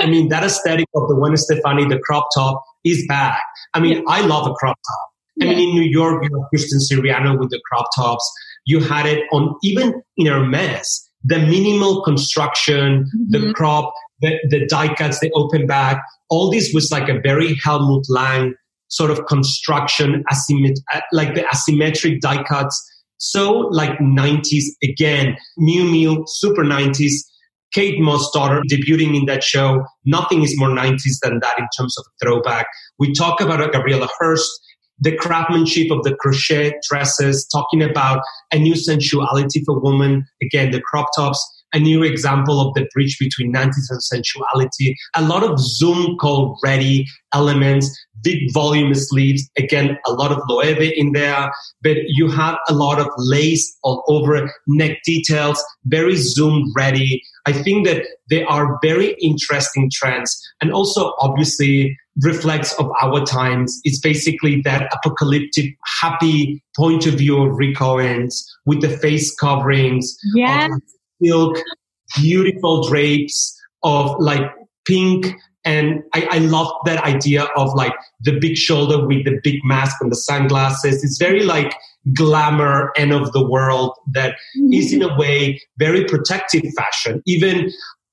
I mean, that aesthetic of the Gwen Stefani, the crop top is back. I mean, yeah. I love a crop top. I mean, in New York, you have Christian Siriano with the crop tops. You had it on even in Hermes, the minimal construction, mm-hmm. the crop, the, the die cuts, the open back. All this was like a very Helmut Lang sort of construction, asymmet- uh, like the asymmetric die cuts. So like 90s again, Miu Miu, super 90s Kate Moss' daughter debuting in that show. Nothing is more 90s than that in terms of throwback. We talk about Gabriela Hearst, the craftsmanship of the crochet dresses, talking about a new sensuality for women. Again, the crop tops, a new example of the bridge between 90s and sensuality. A lot of Zoom call ready elements, big volume sleeves. Again, a lot of Loewe in there, but you have a lot of lace all over neck details, very Zoom ready. I think that they are very interesting trends and also obviously reflects of our times. It's basically that apocalyptic, happy point of view of Owens with the face coverings, yes. Silk, beautiful drapes of like pink. And I, I love that idea of like the big shoulder with the big mask and the sunglasses. It's very like glamour end of the world that mm-hmm. is in a way very protective fashion. Even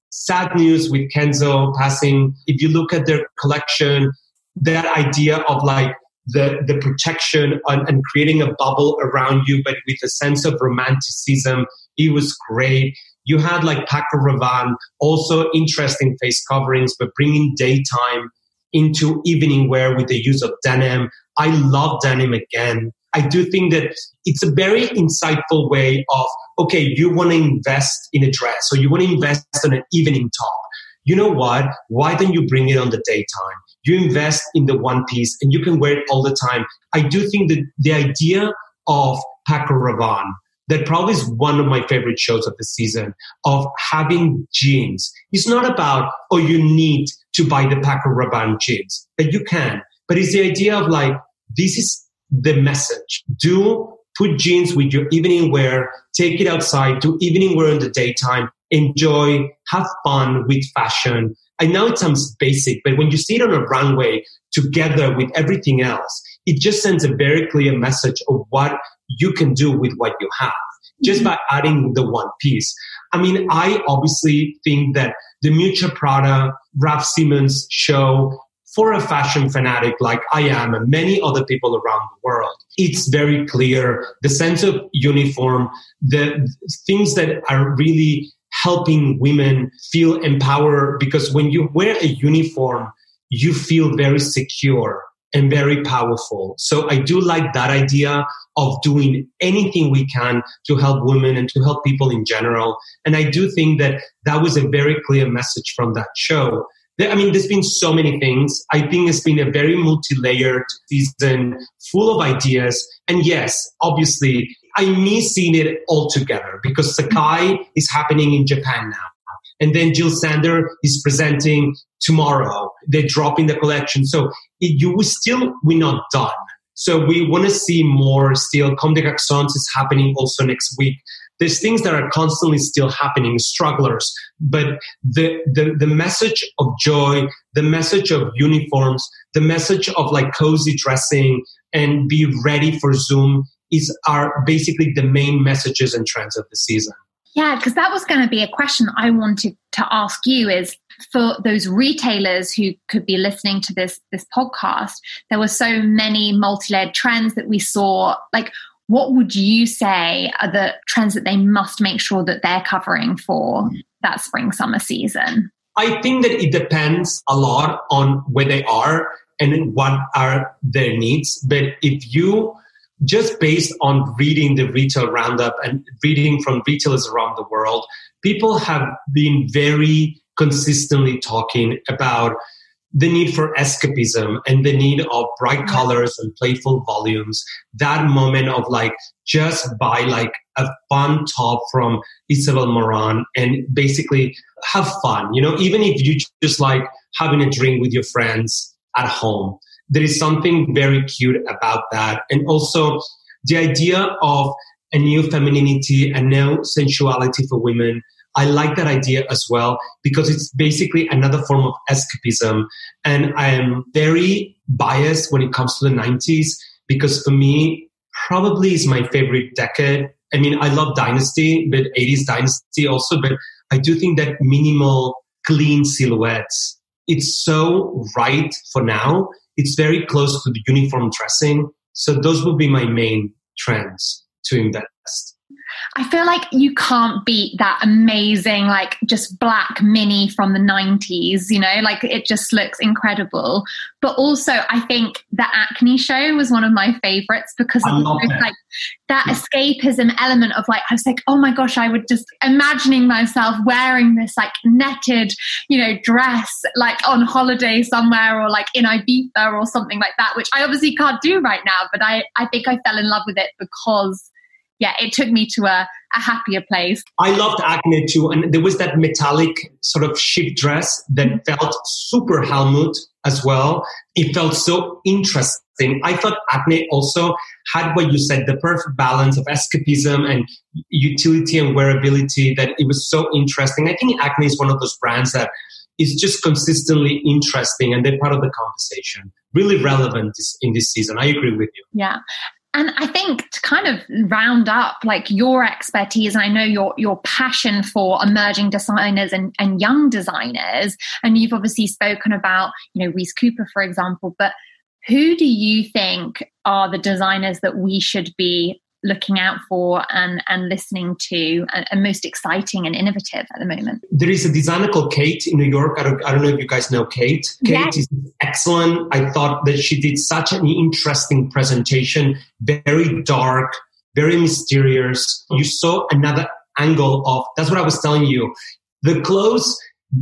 sad news with Kenzo passing. If you look at their collection, that idea of like the, the protection and creating a bubble around you, but with a sense of romanticism, it was great. You had like Paco Rabanne, also interesting face coverings, but bringing daytime into evening wear with the use of denim. I love denim again. I do think that it's a very insightful way of, okay, you want to invest in a dress or you want to invest in an evening top. You know what? Why don't you bring it on the daytime? You invest in the one piece and you can wear it all the time. I do think that the idea of Paco Rabanne, that probably is one of my favorite shows of the season of having jeans. It's not about, oh, you need to buy the Paco Rabanne jeans, but you can. But it's the idea of like, this is the message. Do put jeans with your evening wear, take it outside, do evening wear in the daytime, enjoy, have fun with fashion. I know it sounds basic, but when you see it on a runway together with everything else, it just sends a very clear message of what you can do with what you have just by adding the one piece. I mean, I obviously think that the Miuccia Prada, Raf Simons show for a fashion fanatic like I am and many other people around the world, it's very clear the sense of uniform, the things that are really helping women feel empowered because when you wear a uniform, you feel very secure and very powerful. So I do like that idea of doing anything we can to help women and to help people in general. And I do think that that was a very clear message from that show. I mean, there's been so many things. I think it's been a very multi-layered season, full of ideas. And yes, obviously, I miss seeing it all together because Sacai is happening in Japan now. And then Jil Sander is presenting tomorrow. They're dropping the collection. So it, you still, we're not done. So we want to see more still. Comme des Garçons is happening also next week. there's things that are constantly still happening, strugglers. But the, the, the message of joy, the message of uniforms, the message of like cozy dressing and be ready for Zoom is are basically the main messages and trends of the season. Yeah, because that was going to be a question I wanted to ask you is for those retailers who could be listening to this this podcast, there were so many multi-layered trends that we saw. Like, what would you say are the trends that they must make sure that they're covering for that spring summer season? I think that it depends a lot on where they are and what are their needs. But if you just based on reading the retail roundup and reading from retailers around the world, people have been very consistently talking about the need for escapism and the need of bright mm-hmm. colors and playful volumes. That moment of like, just buy like a fun top from Isabel Marant and basically have fun. You know, even if you just like having a drink with your friends at home, there is something very cute about that. And also the idea of a new femininity, a new sensuality for women. I like that idea as well because it's basically another form of escapism. And I am very biased when it comes to the 90s because for me, probably is my favorite decade. I mean, I love Dynasty, but 80s Dynasty also, but I do think that minimal, clean silhouettes, it's so right for now it's very close to the uniform dressing. So those would be my main trends to invest. I feel like you can't beat that amazing, like just black mini from the 90s, you know, like it just looks incredible. But also, I think the Acne show was one of my favorites because of that. like that escapism element of like, I was like, oh my gosh, I would just imagining myself wearing this like netted, you know, dress like on holiday somewhere or like in Ibiza or something like that, which I obviously can't do right now. But I, I think I fell in love with it because yeah, it took me to a, a happier place. I loved Acne too. And there was that metallic sort of chic dress that felt super Helmut as well. It felt so interesting. I thought Acne also had what you said, the perfect balance of escapism and utility and wearability that it was so interesting. I think Acne is one of those brands that is just consistently interesting and they're part of the conversation. Really relevant in this season. I agree with you. Yeah. And I think to kind of round up like your expertise, and I know your your passion for emerging designers and, and young designers, and you've obviously spoken about, you know, Reese Cooper, for example, but who do you think are the designers that we should be looking out for and, and listening to and, and, most exciting and innovative at the moment? There is a designer called Khaite in New York. I don't, I don't know if you guys know Khaite. Khaite yes. is excellent. I thought that she did such an interesting presentation, very dark, very mysterious. You saw another angle of, that's what I was telling you. The clothes,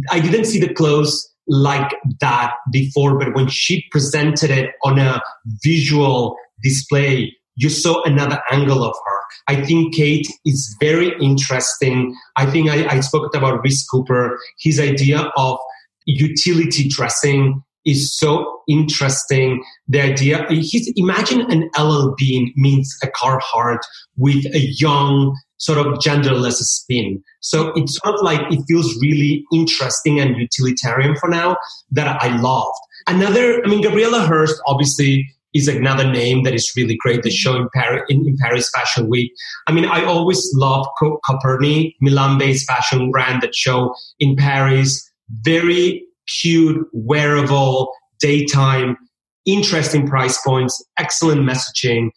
I didn't see the clothes like that before, but when she presented it on a visual display, you saw another angle of her. I think Khaite is very interesting. I think I, I spoke about Reese Cooper. His idea of utility dressing is so interesting. The idea, he's, imagine an LL Bean meets a Carhartt with a young, sort of genderless spin. So it's sort of like, it feels really interesting and utilitarian for now that I loved. Another, I mean, Gabriela Hearst, obviously, is another name that is really great. The show in Paris, in, in Paris Fashion Week. I mean, I always love Coperni, Milan-based fashion brand that show in Paris. Very cute, wearable, daytime, interesting price points, excellent messaging.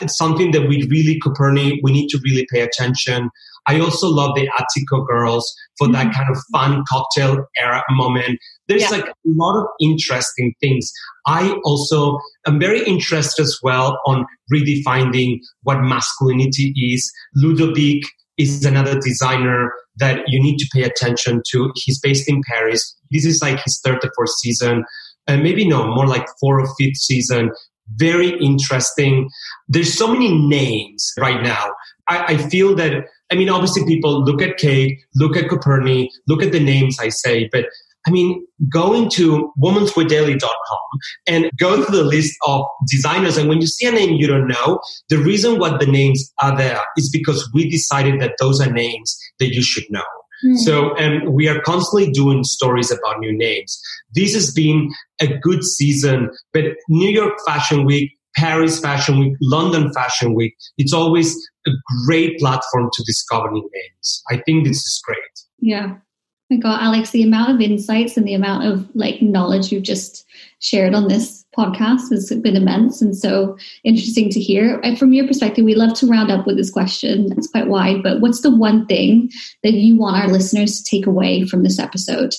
It's something that we really, Coperni, we need to really pay attention. I also love the Attico girls for that mm-hmm. kind of fun cocktail era moment. There's yeah. like a lot of interesting things. I also am very interested as well on redefining what masculinity is. Ludovic is another designer that you need to pay attention to. He's based in Paris. This is like his third or fourth season. And uh, maybe no, more like fourth or fifth season. Very interesting. There's so many names right now. I, I feel that I mean, obviously, people look at Khaite, look at Coperni, look at the names I say, but I mean, going to womensweardaily.com and go through the list of designers. And when you see a name you don't know, the reason why the names are there is because we decided that those are names that you should know. Mm. So, and we are constantly doing stories about new names. This has been a good season, but New York Fashion Week, Paris Fashion Week, London Fashion Week, it's always a great platform to discover new names. I think this is great. Yeah. My God, Alex, the amount of insights and the amount of like knowledge you've just shared on this podcast has been immense and so interesting to hear. From your perspective, we love to round up with this question. It's quite wide, but what's the one thing that you want our listeners to take away from this episode?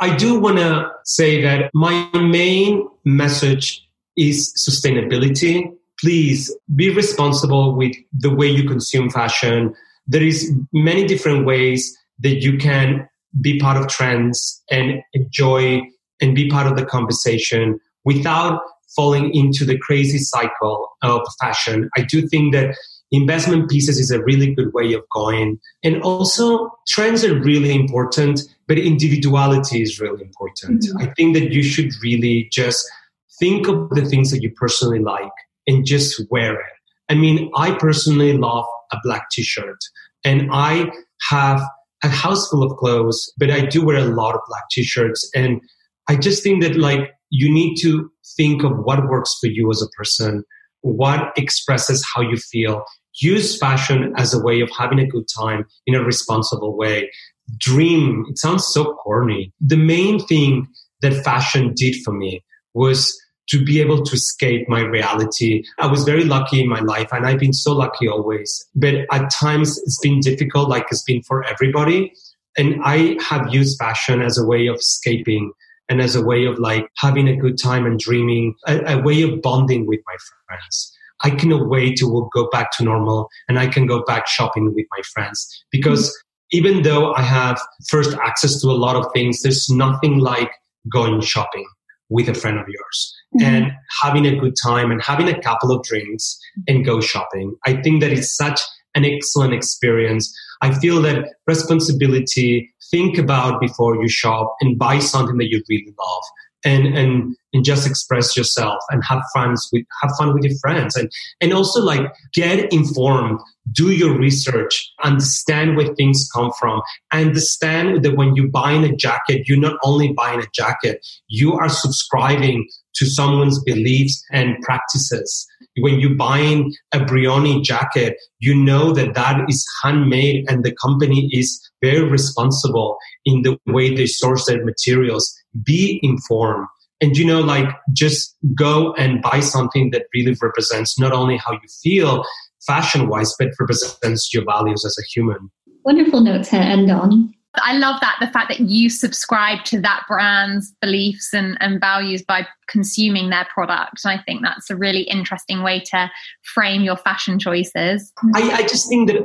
I do want to say that my main message is sustainability. Please be responsible with the way you consume fashion. There is many different ways that you can be part of trends and enjoy and be part of the conversation without falling into the crazy cycle of fashion. I do think that investment pieces is a really good way of going. And also, trends are really important, but individuality is really important. Mm-hmm. I think that you should really just think of the things that you personally like and just wear it. I mean, I personally love a black t shirt, and I have a house full of clothes, but I do wear a lot of black t-shirts. And I just think that like you need to think of what works for you as a person, what expresses how you feel. Use fashion as a way of having a good time in a responsible way. Dream. It sounds so corny. The main thing that fashion did for me was to be able to escape my reality. I was very lucky in my life and I've been so lucky always. But at times it's been difficult, like it's been for everybody. And I have used fashion as a way of escaping and as a way of like having a good time and dreaming, a, a way of bonding with my friends. I cannot wait to go back to normal and I can go back shopping with my friends because even though I have first access to a lot of things, there's nothing like going shopping with a friend of yours mm-hmm. and having a good time and having a couple of drinks and go shopping. I think that it's such an excellent experience. I feel that responsibility, think about before you shop and buy something that you really love and and and just express yourself and have fun with have fun with your friends and and also like get informed do your research understand where things come from understand that when you're buying a jacket you're not only buying a jacket you are subscribing to someone's beliefs and practices. When you're buying a brioni jacket you know that that is handmade and the company is very responsible in the way they source their materials. Be informed. And you know like just go and buy something that really represents not only how you feel fashion wise but represents your values as a human. Wonderful note to end on I love that the fact that you subscribe to that brand's beliefs and, and values by consuming their product. And I think that's a really interesting way to frame your fashion choices. I, I just think that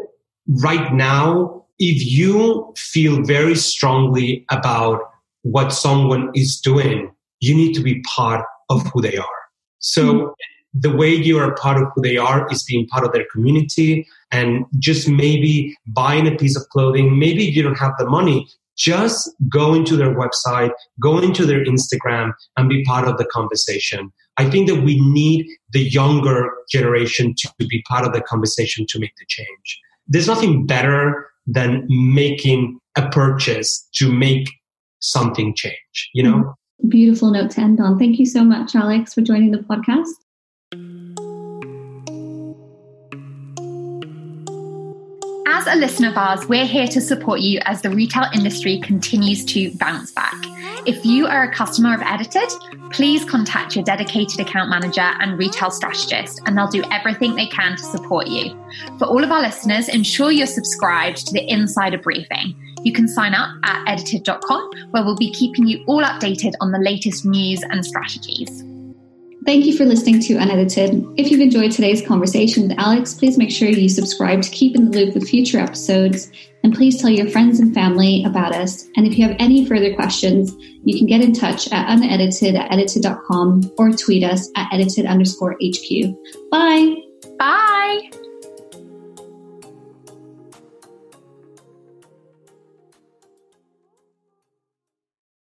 right now, if you feel very strongly about what someone is doing, you need to be part of who they are. So mm-hmm. The way you are part of who they are is being part of their community and just maybe buying a piece of clothing. Maybe you don't have the money. Just go into their website, go into their Instagram and be part of the conversation. I think that we need the younger generation to be part of the conversation to make the change. There's nothing better than making a purchase to make something change, you know? Mm-hmm. Beautiful note to end on. Thank you so much, Alex, for joining the podcast. As a listener of ours, we're here to support you as the retail industry continues to bounce back. If you are a customer of Edited, please contact your dedicated account manager and retail strategist, and they'll do everything they can to support you. For all of our listeners, ensure you're subscribed to the Insider Briefing. You can sign up at edited.com, where we'll be keeping you all updated on the latest news and strategies. Thank you for listening to Unedited. If you've enjoyed today's conversation with Alex, please make sure you subscribe to keep in the loop with future episodes. And please tell your friends and family about us. And if you have any further questions, you can get in touch at unedited at edited.com or tweet us at edited underscore HQ. Bye. Bye.